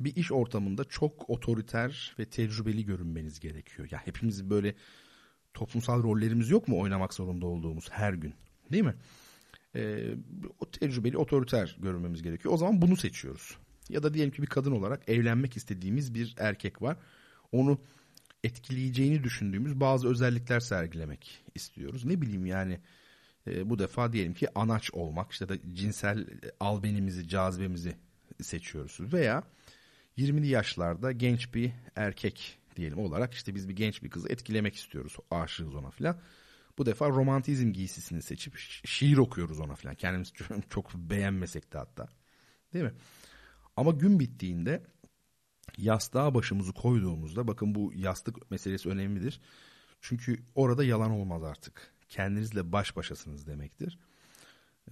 bir iş ortamında çok otoriter ve tecrübeli görünmeniz gerekiyor. Ya hepimiz böyle toplumsal rollerimiz yok mu oynamak zorunda olduğumuz her gün? Değil mi? e, tecrübeli otoriter görünmemiz gerekiyor. O zaman bunu seçiyoruz. Ya da diyelim ki bir kadın olarak evlenmek istediğimiz bir erkek var. Onu etkileyeceğini düşündüğümüz bazı özellikler sergilemek istiyoruz. Ne bileyim yani e, bu defa diyelim ki anaç olmak işte da cinsel albenimizi, cazibemizi seçiyoruz. Veya 20'li yaşlarda genç bir erkek diyelim olarak işte biz bir genç bir kızı etkilemek istiyoruz. Aşığız ona filan. Bu defa romantizm giysisini seçip şiir okuyoruz ona filan. Kendimiz çok beğenmesek de hatta. Değil mi? Ama gün bittiğinde yastığa başımızı koyduğumuzda bakın bu yastık meselesi önemlidir. Çünkü orada yalan olmaz artık. Kendinizle baş başasınız demektir.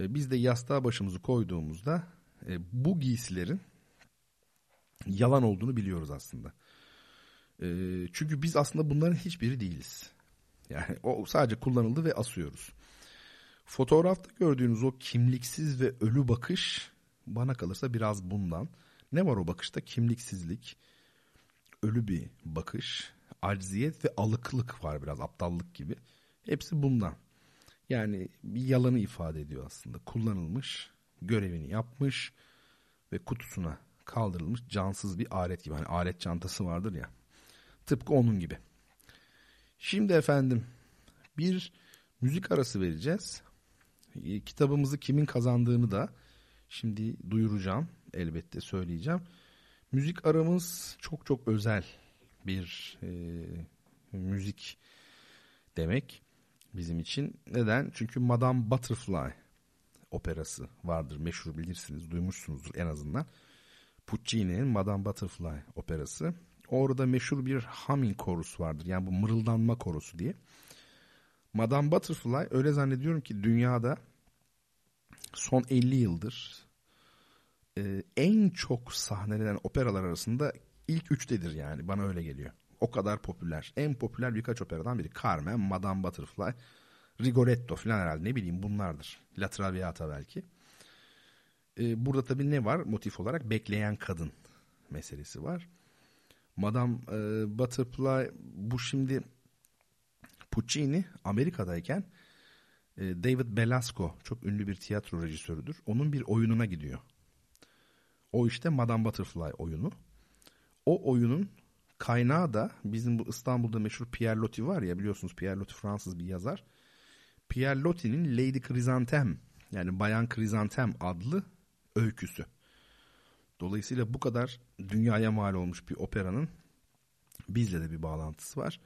E, biz de yastığa başımızı koyduğumuzda e, bu giysilerin yalan olduğunu biliyoruz aslında. E, çünkü biz aslında bunların hiçbiri değiliz. Yani o sadece kullanıldı ve asıyoruz. Fotoğrafta gördüğünüz o kimliksiz ve ölü bakış bana kalırsa biraz bundan. Ne var o bakışta? Kimliksizlik, ölü bir bakış, acziyet ve alıklık var biraz aptallık gibi. Hepsi bundan. Yani bir yalanı ifade ediyor aslında. Kullanılmış, görevini yapmış ve kutusuna kaldırılmış cansız bir alet gibi. Hani alet çantası vardır ya. Tıpkı onun gibi. Şimdi efendim bir müzik arası vereceğiz. E, kitabımızı kimin kazandığını da şimdi duyuracağım. Elbette söyleyeceğim. Müzik aramız çok çok özel bir e, müzik demek bizim için. Neden? Çünkü Madame Butterfly operası vardır. Meşhur bilirsiniz, duymuşsunuzdur en azından. Puccini'nin Madame Butterfly operası. Orada meşhur bir humming chorus vardır. Yani bu mırıldanma korusu diye. Madame Butterfly öyle zannediyorum ki dünyada son 50 yıldır e, en çok sahnelenen operalar arasında ilk üçtedir yani bana öyle geliyor. O kadar popüler. En popüler birkaç operadan biri. Carmen, Madame Butterfly, Rigoletto falan herhalde ne bileyim bunlardır. La Traviata belki. Ee, burada tabii ne var motif olarak? Bekleyen kadın meselesi var. Madame e, Butterfly bu şimdi Puccini Amerika'dayken e, David Belasco çok ünlü bir tiyatro rejisörüdür. Onun bir oyununa gidiyor. O işte Madame Butterfly oyunu. O oyunun kaynağı da bizim bu İstanbul'da meşhur Pierre Loti var ya biliyorsunuz Pierre Loti Fransız bir yazar. Pierre Loti'nin Lady Chrysanthème yani Bayan Chrysanthème adlı öyküsü. Dolayısıyla bu kadar dünyaya mal olmuş bir operanın bizle de bir bağlantısı var.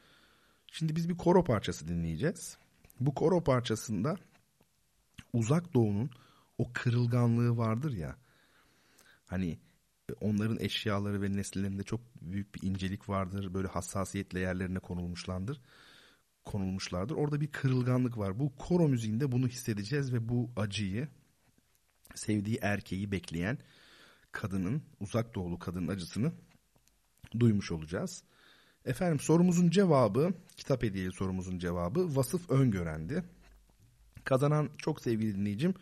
Şimdi biz bir koro parçası dinleyeceğiz. Bu koro parçasında uzak doğunun o kırılganlığı vardır ya. Hani onların eşyaları ve nesillerinde çok büyük bir incelik vardır. Böyle hassasiyetle yerlerine konulmuşlardır. Konulmuşlardır. Orada bir kırılganlık var. Bu koro müziğinde bunu hissedeceğiz ve bu acıyı sevdiği erkeği bekleyen kadının, uzak doğulu kadının acısını duymuş olacağız. Efendim sorumuzun cevabı, kitap hediyeli sorumuzun cevabı Vasıf Öngören'di. Kazanan çok sevgili dinleyicim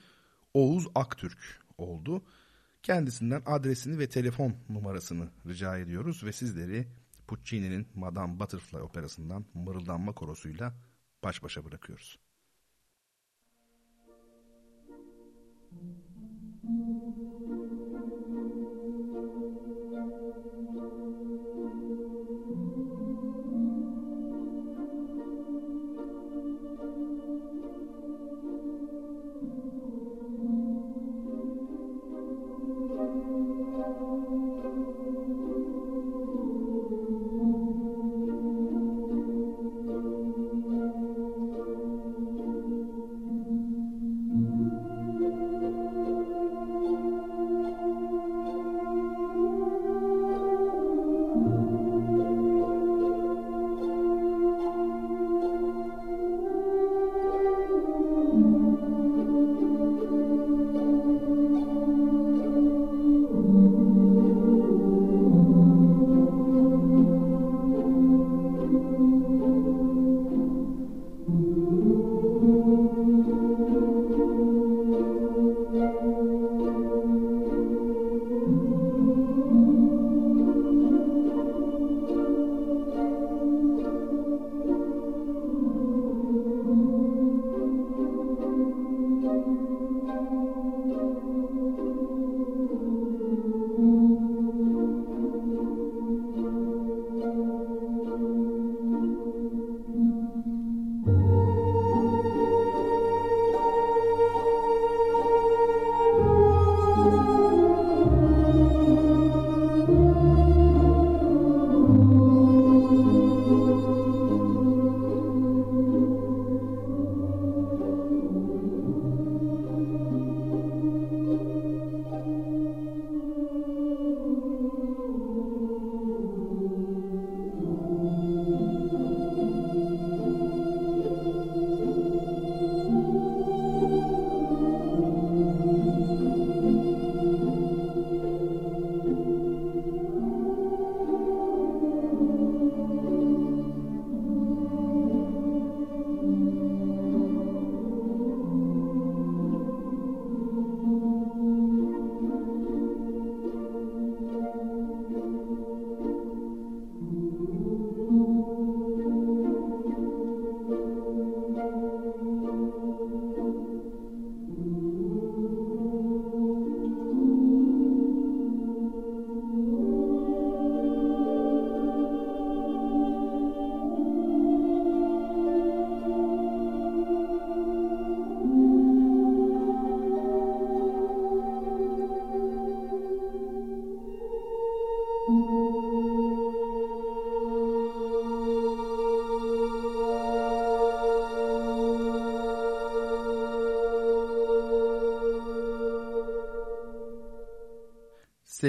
Oğuz Aktürk oldu. Kendisinden adresini ve telefon numarasını rica ediyoruz ve sizleri Puccini'nin Madame Butterfly operasından mırıldanma korosuyla baş başa bırakıyoruz. Thank you.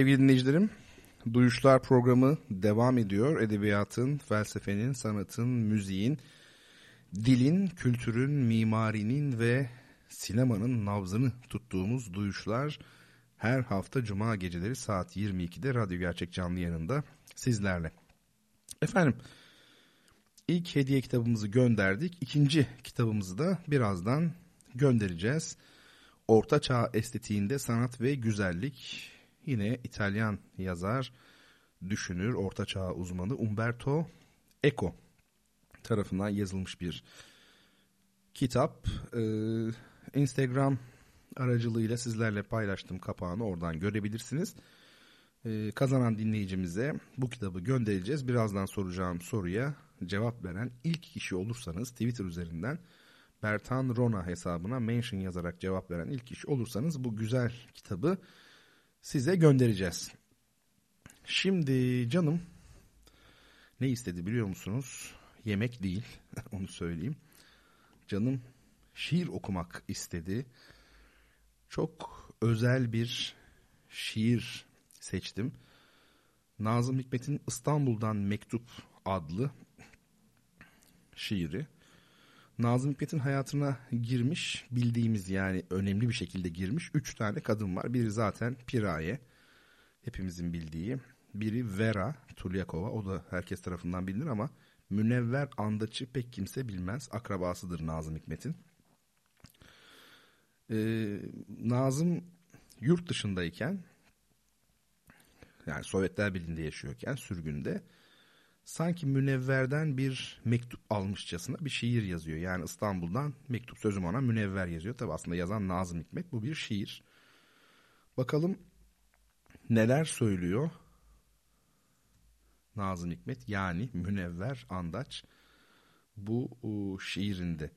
Sevgili dinleyicilerim, Duyuşlar programı devam ediyor. Edebiyatın, felsefenin, sanatın, müziğin, dilin, kültürün, mimarinin ve sinemanın nabzını tuttuğumuz Duyuşlar her hafta cuma geceleri saat 22'de Radyo Gerçek canlı yanında sizlerle. Efendim, ilk hediye kitabımızı gönderdik. İkinci kitabımızı da birazdan göndereceğiz. Orta Çağ estetiğinde sanat ve güzellik yine İtalyan yazar, düşünür, ortaçağ uzmanı Umberto Eco tarafından yazılmış bir kitap. Ee, Instagram aracılığıyla sizlerle paylaştım kapağını oradan görebilirsiniz. Ee, kazanan dinleyicimize bu kitabı göndereceğiz. Birazdan soracağım soruya cevap veren ilk kişi olursanız Twitter üzerinden Bertan Rona hesabına mention yazarak cevap veren ilk kişi olursanız bu güzel kitabı size göndereceğiz. Şimdi canım ne istedi biliyor musunuz? Yemek değil onu söyleyeyim. Canım şiir okumak istedi. Çok özel bir şiir seçtim. Nazım Hikmet'in İstanbul'dan Mektup adlı şiiri. Nazım Hikmet'in hayatına girmiş bildiğimiz yani önemli bir şekilde girmiş üç tane kadın var. Biri zaten Piraye hepimizin bildiği. Biri Vera Tulyakova o da herkes tarafından bilinir ama Münevver Andaç'ı pek kimse bilmez. Akrabasıdır Nazım Hikmet'in. Ee, Nazım yurt dışındayken yani Sovyetler Birliği'nde yaşıyorken sürgünde sanki münevverden bir mektup almışçasına bir şiir yazıyor. Yani İstanbul'dan mektup sözüm ona münevver yazıyor. Tabi aslında yazan Nazım Hikmet bu bir şiir. Bakalım neler söylüyor Nazım Hikmet yani münevver andaç bu şiirinde.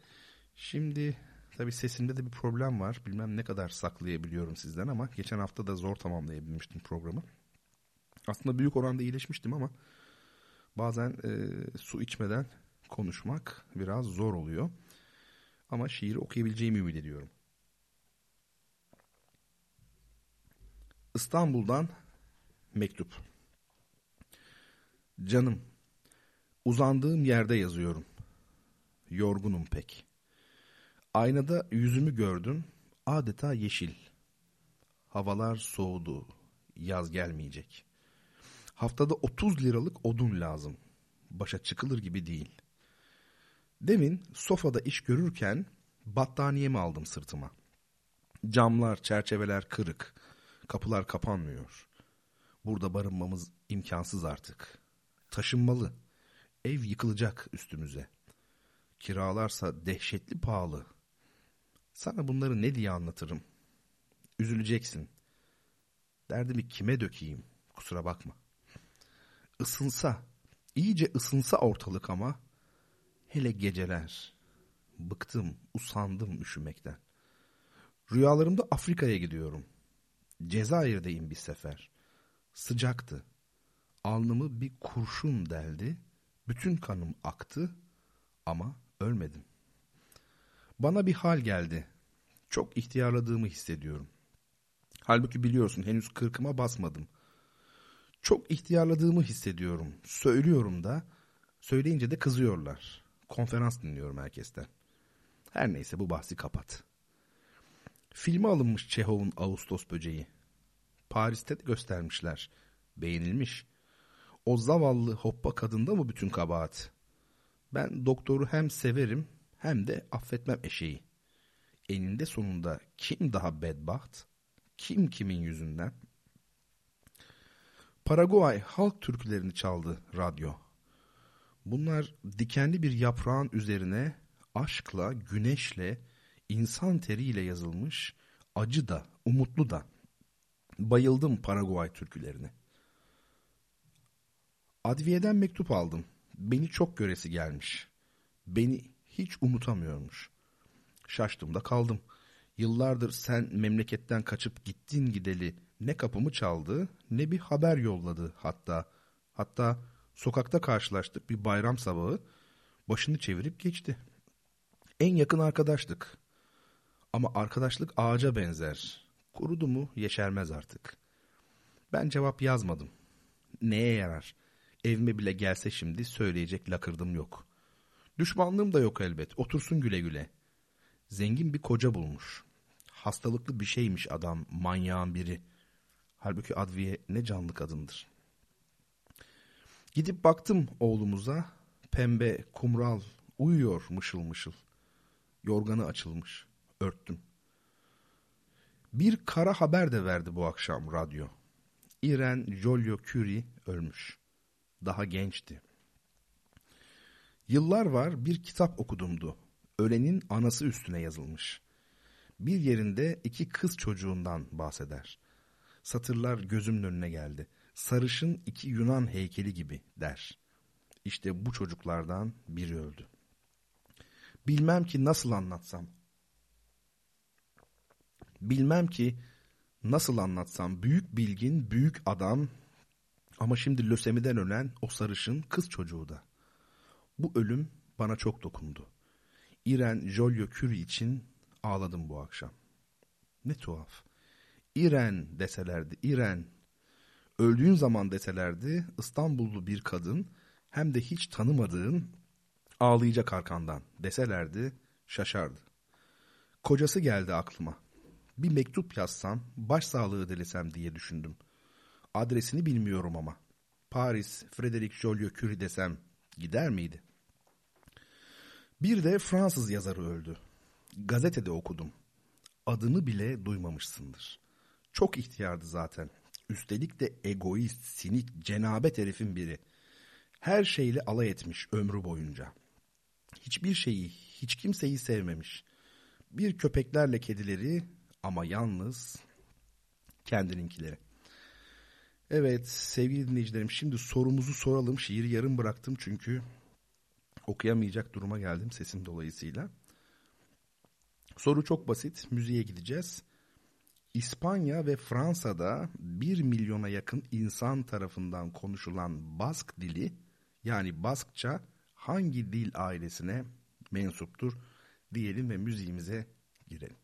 Şimdi tabi sesimde de bir problem var. Bilmem ne kadar saklayabiliyorum sizden ama geçen hafta da zor tamamlayabilmiştim programı. Aslında büyük oranda iyileşmiştim ama Bazen e, su içmeden konuşmak biraz zor oluyor. Ama şiiri okuyabileceğimi ümit ediyorum. İstanbul'dan mektup. Canım, uzandığım yerde yazıyorum. Yorgunum pek. Aynada yüzümü gördüm, adeta yeşil. Havalar soğudu, yaz gelmeyecek.'' Haftada 30 liralık odun lazım. Başa çıkılır gibi değil. Demin sofada iş görürken battaniyemi aldım sırtıma. Camlar, çerçeveler kırık. Kapılar kapanmıyor. Burada barınmamız imkansız artık. Taşınmalı. Ev yıkılacak üstümüze. Kiralarsa dehşetli pahalı. Sana bunları ne diye anlatırım? Üzüleceksin. Derdimi kime dökeyim? Kusura bakma. Isınsa, iyice ısınsa ortalık ama hele geceler. Bıktım, usandım üşümekten. Rüyalarımda Afrika'ya gidiyorum. Cezayir'deyim bir sefer. Sıcaktı. Alnımı bir kurşun deldi. Bütün kanım aktı ama ölmedim. Bana bir hal geldi. Çok ihtiyarladığımı hissediyorum. Halbuki biliyorsun henüz kırkıma basmadım. Çok ihtiyarladığımı hissediyorum. Söylüyorum da, söyleyince de kızıyorlar. Konferans dinliyorum herkesten. Her neyse bu bahsi kapat. Filme alınmış Çehov'un Ağustos böceği. Paris'te de göstermişler. Beğenilmiş. O zavallı hoppa kadında mı bütün kabahat? Ben doktoru hem severim hem de affetmem eşeği. Eninde sonunda kim daha bedbaht? Kim kimin yüzünden? Paraguay halk türkülerini çaldı radyo. Bunlar dikenli bir yaprağın üzerine aşkla, güneşle, insan teriyle yazılmış, acı da, umutlu da. Bayıldım Paraguay türkülerine. Adviyeden mektup aldım. Beni çok göresi gelmiş. Beni hiç unutamıyormuş. Şaştım da kaldım. Yıllardır sen memleketten kaçıp gittin gideli ne kapımı çaldı ne bir haber yolladı hatta. Hatta sokakta karşılaştık bir bayram sabahı. Başını çevirip geçti. En yakın arkadaştık. Ama arkadaşlık ağaca benzer. Kurudu mu yeşermez artık. Ben cevap yazmadım. Neye yarar? Evime bile gelse şimdi söyleyecek lakırdım yok. Düşmanlığım da yok elbet. Otursun güle güle. Zengin bir koca bulmuş. Hastalıklı bir şeymiş adam, manyağın biri. Halbuki Adviye ne canlı kadındır. Gidip baktım oğlumuza. Pembe, kumral, uyuyor mışıl mışıl. Yorganı açılmış. Örttüm. Bir kara haber de verdi bu akşam radyo. Iren Jolio Curie ölmüş. Daha gençti. Yıllar var bir kitap okudumdu. Ölenin anası üstüne yazılmış. Bir yerinde iki kız çocuğundan bahseder. Satırlar gözümün önüne geldi. Sarışın iki Yunan heykeli gibi der. İşte bu çocuklardan biri öldü. Bilmem ki nasıl anlatsam. Bilmem ki nasıl anlatsam. Büyük bilgin, büyük adam ama şimdi lösemiden ölen o sarışın kız çocuğu da. Bu ölüm bana çok dokundu. İren Jolyo Curie için ağladım bu akşam. Ne tuhaf. İren deselerdi, İren. Öldüğün zaman deselerdi İstanbullu bir kadın hem de hiç tanımadığın ağlayacak arkandan deselerdi şaşardı. Kocası geldi aklıma. Bir mektup yazsam, başsağlığı dilesem diye düşündüm. Adresini bilmiyorum ama. Paris, Frederic Joliot Curie desem gider miydi? Bir de Fransız yazarı öldü. Gazetede okudum. Adını bile duymamışsındır. Çok ihtiyardı zaten. Üstelik de egoist, sinik, cenabet herifin biri. Her şeyle alay etmiş ömrü boyunca. Hiçbir şeyi, hiç kimseyi sevmemiş. Bir köpeklerle kedileri ama yalnız kendininkileri. Evet sevgili dinleyicilerim şimdi sorumuzu soralım. Şiiri yarım bıraktım çünkü okuyamayacak duruma geldim sesim dolayısıyla. Soru çok basit. Müziğe gideceğiz. İspanya ve Fransa'da 1 milyona yakın insan tarafından konuşulan Bask dili yani Baskça hangi dil ailesine mensuptur diyelim ve müziğimize girelim.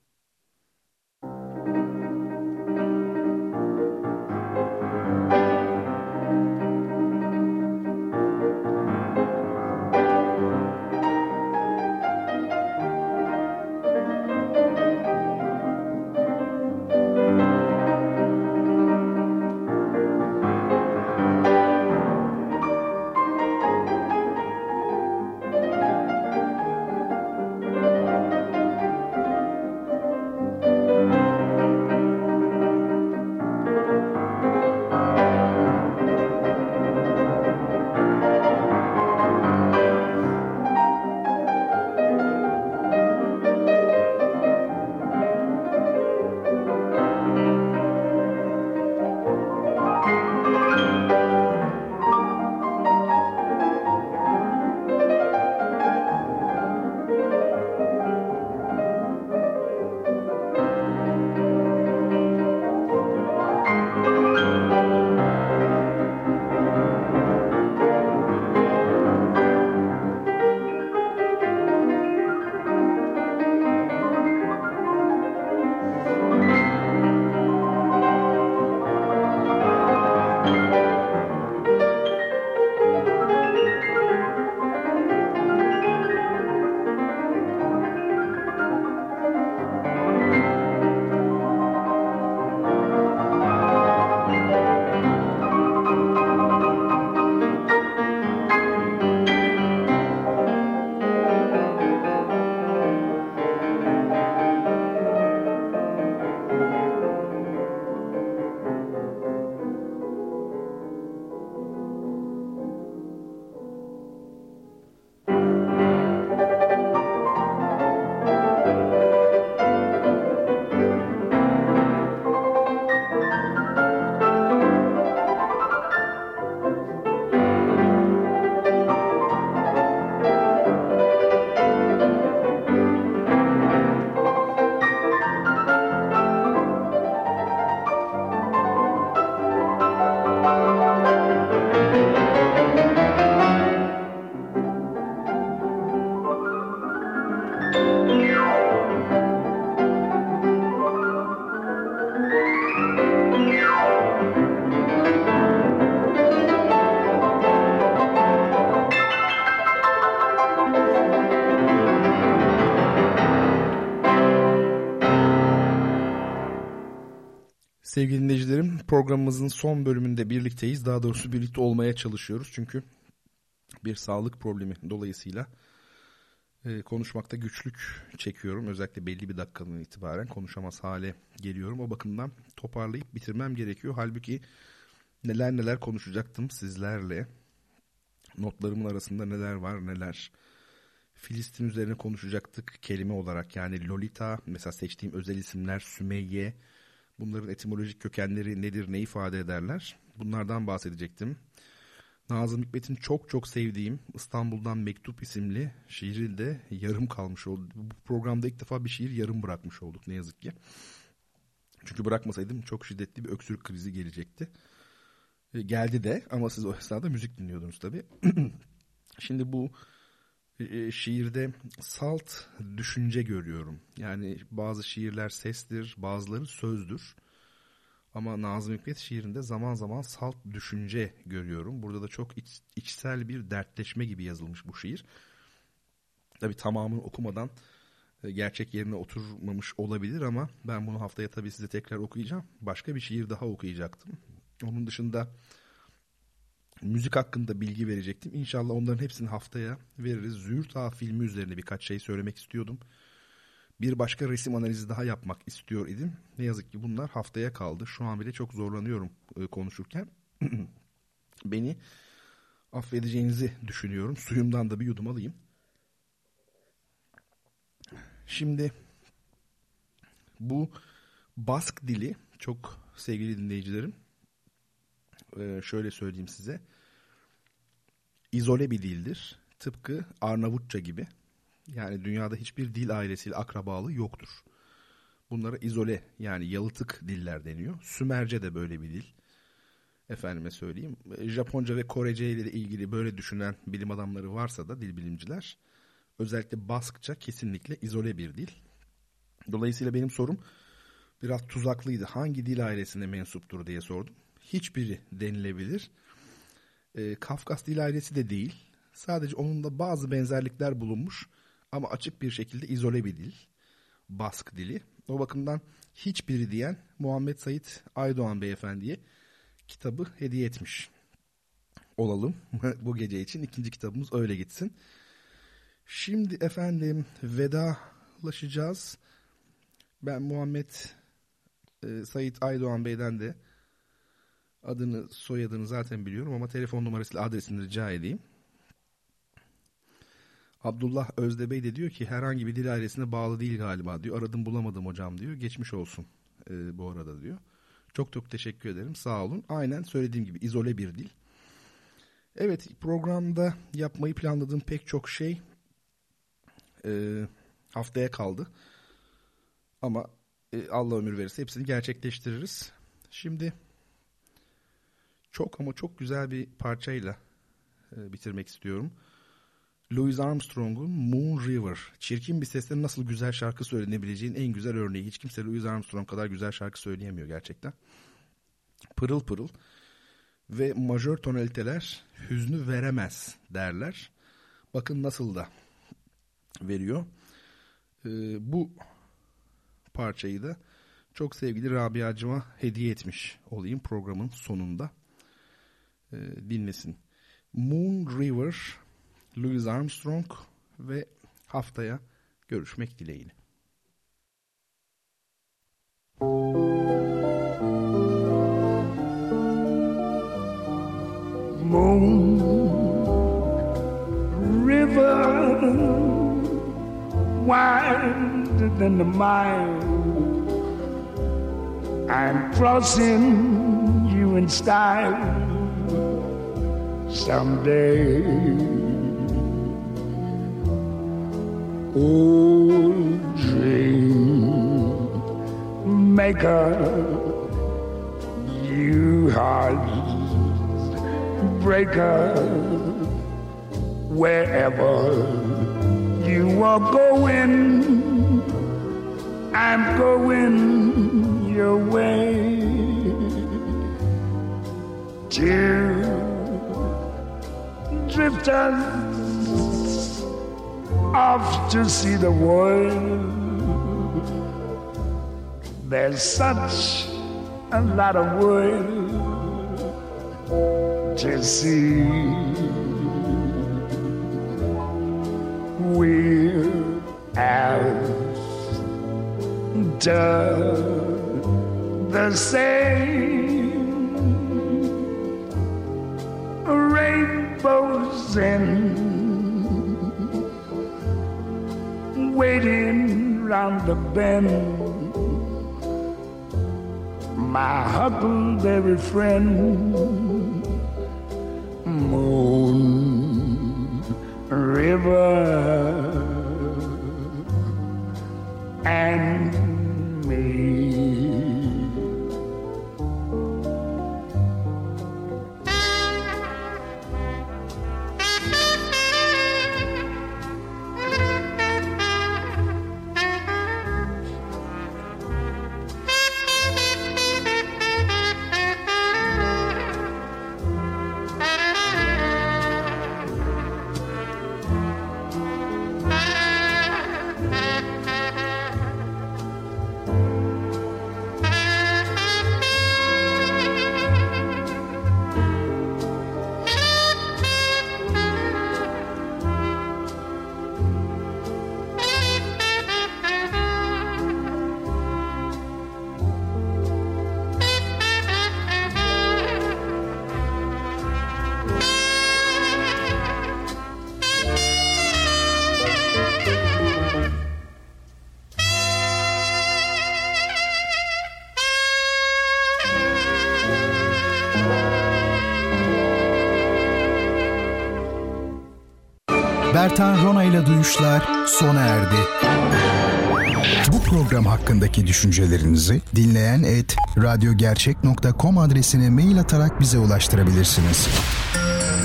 Sevgili dinleyicilerim programımızın son bölümünde birlikteyiz. Daha doğrusu birlikte olmaya çalışıyoruz. Çünkü bir sağlık problemi dolayısıyla e, konuşmakta güçlük çekiyorum. Özellikle belli bir dakikadan itibaren konuşamaz hale geliyorum. O bakımdan toparlayıp bitirmem gerekiyor. Halbuki neler neler konuşacaktım sizlerle. Notlarımın arasında neler var neler. Filistin üzerine konuşacaktık kelime olarak. Yani Lolita mesela seçtiğim özel isimler Sümeyye. Bunların etimolojik kökenleri nedir, ne ifade ederler? Bunlardan bahsedecektim. Nazım Hikmet'in çok çok sevdiğim İstanbul'dan Mektup isimli şiiri de yarım kalmış oldu. Bu programda ilk defa bir şiir yarım bırakmış olduk ne yazık ki. Çünkü bırakmasaydım çok şiddetli bir öksürük krizi gelecekti. E, geldi de ama siz o esnada müzik dinliyordunuz tabii. Şimdi bu şiirde salt düşünce görüyorum. Yani bazı şiirler sestir, bazıları sözdür. Ama Nazım Hikmet şiirinde zaman zaman salt düşünce görüyorum. Burada da çok iç, içsel bir dertleşme gibi yazılmış bu şiir. Tabi tamamını okumadan e, gerçek yerine oturmamış olabilir ama ben bunu haftaya tabii size tekrar okuyacağım. Başka bir şiir daha okuyacaktım. Onun dışında müzik hakkında bilgi verecektim. İnşallah onların hepsini haftaya veririz. Züğürt Ağa filmi üzerine birkaç şey söylemek istiyordum bir başka resim analizi daha yapmak istiyor idim. Ne yazık ki bunlar haftaya kaldı. Şu an bile çok zorlanıyorum e, konuşurken. Beni affedeceğinizi düşünüyorum. Suyumdan da bir yudum alayım. Şimdi bu Bask dili çok sevgili dinleyicilerim e, şöyle söyleyeyim size izole bir dildir. Tıpkı Arnavutça gibi. Yani dünyada hiçbir dil ailesiyle akrabalığı yoktur. Bunlara izole yani yalıtık diller deniyor. Sümerce de böyle bir dil. Efendime söyleyeyim. Japonca ve Korece ile ilgili böyle düşünen bilim adamları varsa da dil bilimciler özellikle Baskça kesinlikle izole bir dil. Dolayısıyla benim sorum biraz tuzaklıydı. Hangi dil ailesine mensuptur diye sordum. Hiçbiri denilebilir. E, Kafkas dil ailesi de değil. Sadece onunla bazı benzerlikler bulunmuş ama açık bir şekilde izole bir dil. Bask dili. O bakımdan hiçbiri diyen Muhammed Said Aydoğan beyefendiye kitabı hediye etmiş olalım bu gece için. ikinci kitabımız öyle gitsin. Şimdi efendim vedalaşacağız. Ben Muhammed e, Said Aydoğan Bey'den de adını soyadını zaten biliyorum ama telefon numarasıyla adresini rica edeyim. Abdullah Özdebey de diyor ki herhangi bir dil ailesine bağlı değil galiba diyor. Aradım bulamadım hocam diyor. Geçmiş olsun e, bu arada diyor. Çok çok teşekkür ederim sağ olun. Aynen söylediğim gibi izole bir dil. Evet programda yapmayı planladığım pek çok şey e, haftaya kaldı. Ama e, Allah ömür verirse hepsini gerçekleştiririz. Şimdi çok ama çok güzel bir parçayla e, bitirmek istiyorum. Louis Armstrong'un Moon River. Çirkin bir sesle nasıl güzel şarkı söylenebileceğin en güzel örneği. Hiç kimse Louis Armstrong kadar güzel şarkı söyleyemiyor gerçekten. Pırıl pırıl ve majör tonaliteler hüznü veremez derler. Bakın nasıl da veriyor. Ee, bu parçayı da çok sevgili Rabia'cıma hediye etmiş olayım programın sonunda. Ee, dinlesin. Moon River Louis Armstrong ve haftaya görüşmek dileğiyle. Moon River wider than the mile I'm crossing you in style someday old dream maker, you heart breaker, wherever you are going, I'm going your way. Two drifters off to see the world. There's such a lot of world to see. We're after the same rainbows and waiting round the bend. My huckleberry friend, Moon River, and Rona ile Duyuşlar sona erdi. Bu program hakkındaki düşüncelerinizi dinleyen et radyogercek.com adresine mail atarak bize ulaştırabilirsiniz.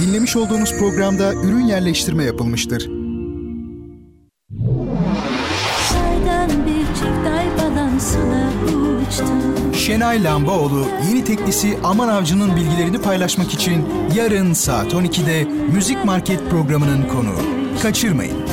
Dinlemiş olduğunuz programda ürün yerleştirme yapılmıştır. Şenay Lambaoğlu yeni teklisi Aman Avcı'nın bilgilerini paylaşmak için yarın saat 12'de Müzik Market programının konuğu. Kaçırmayın.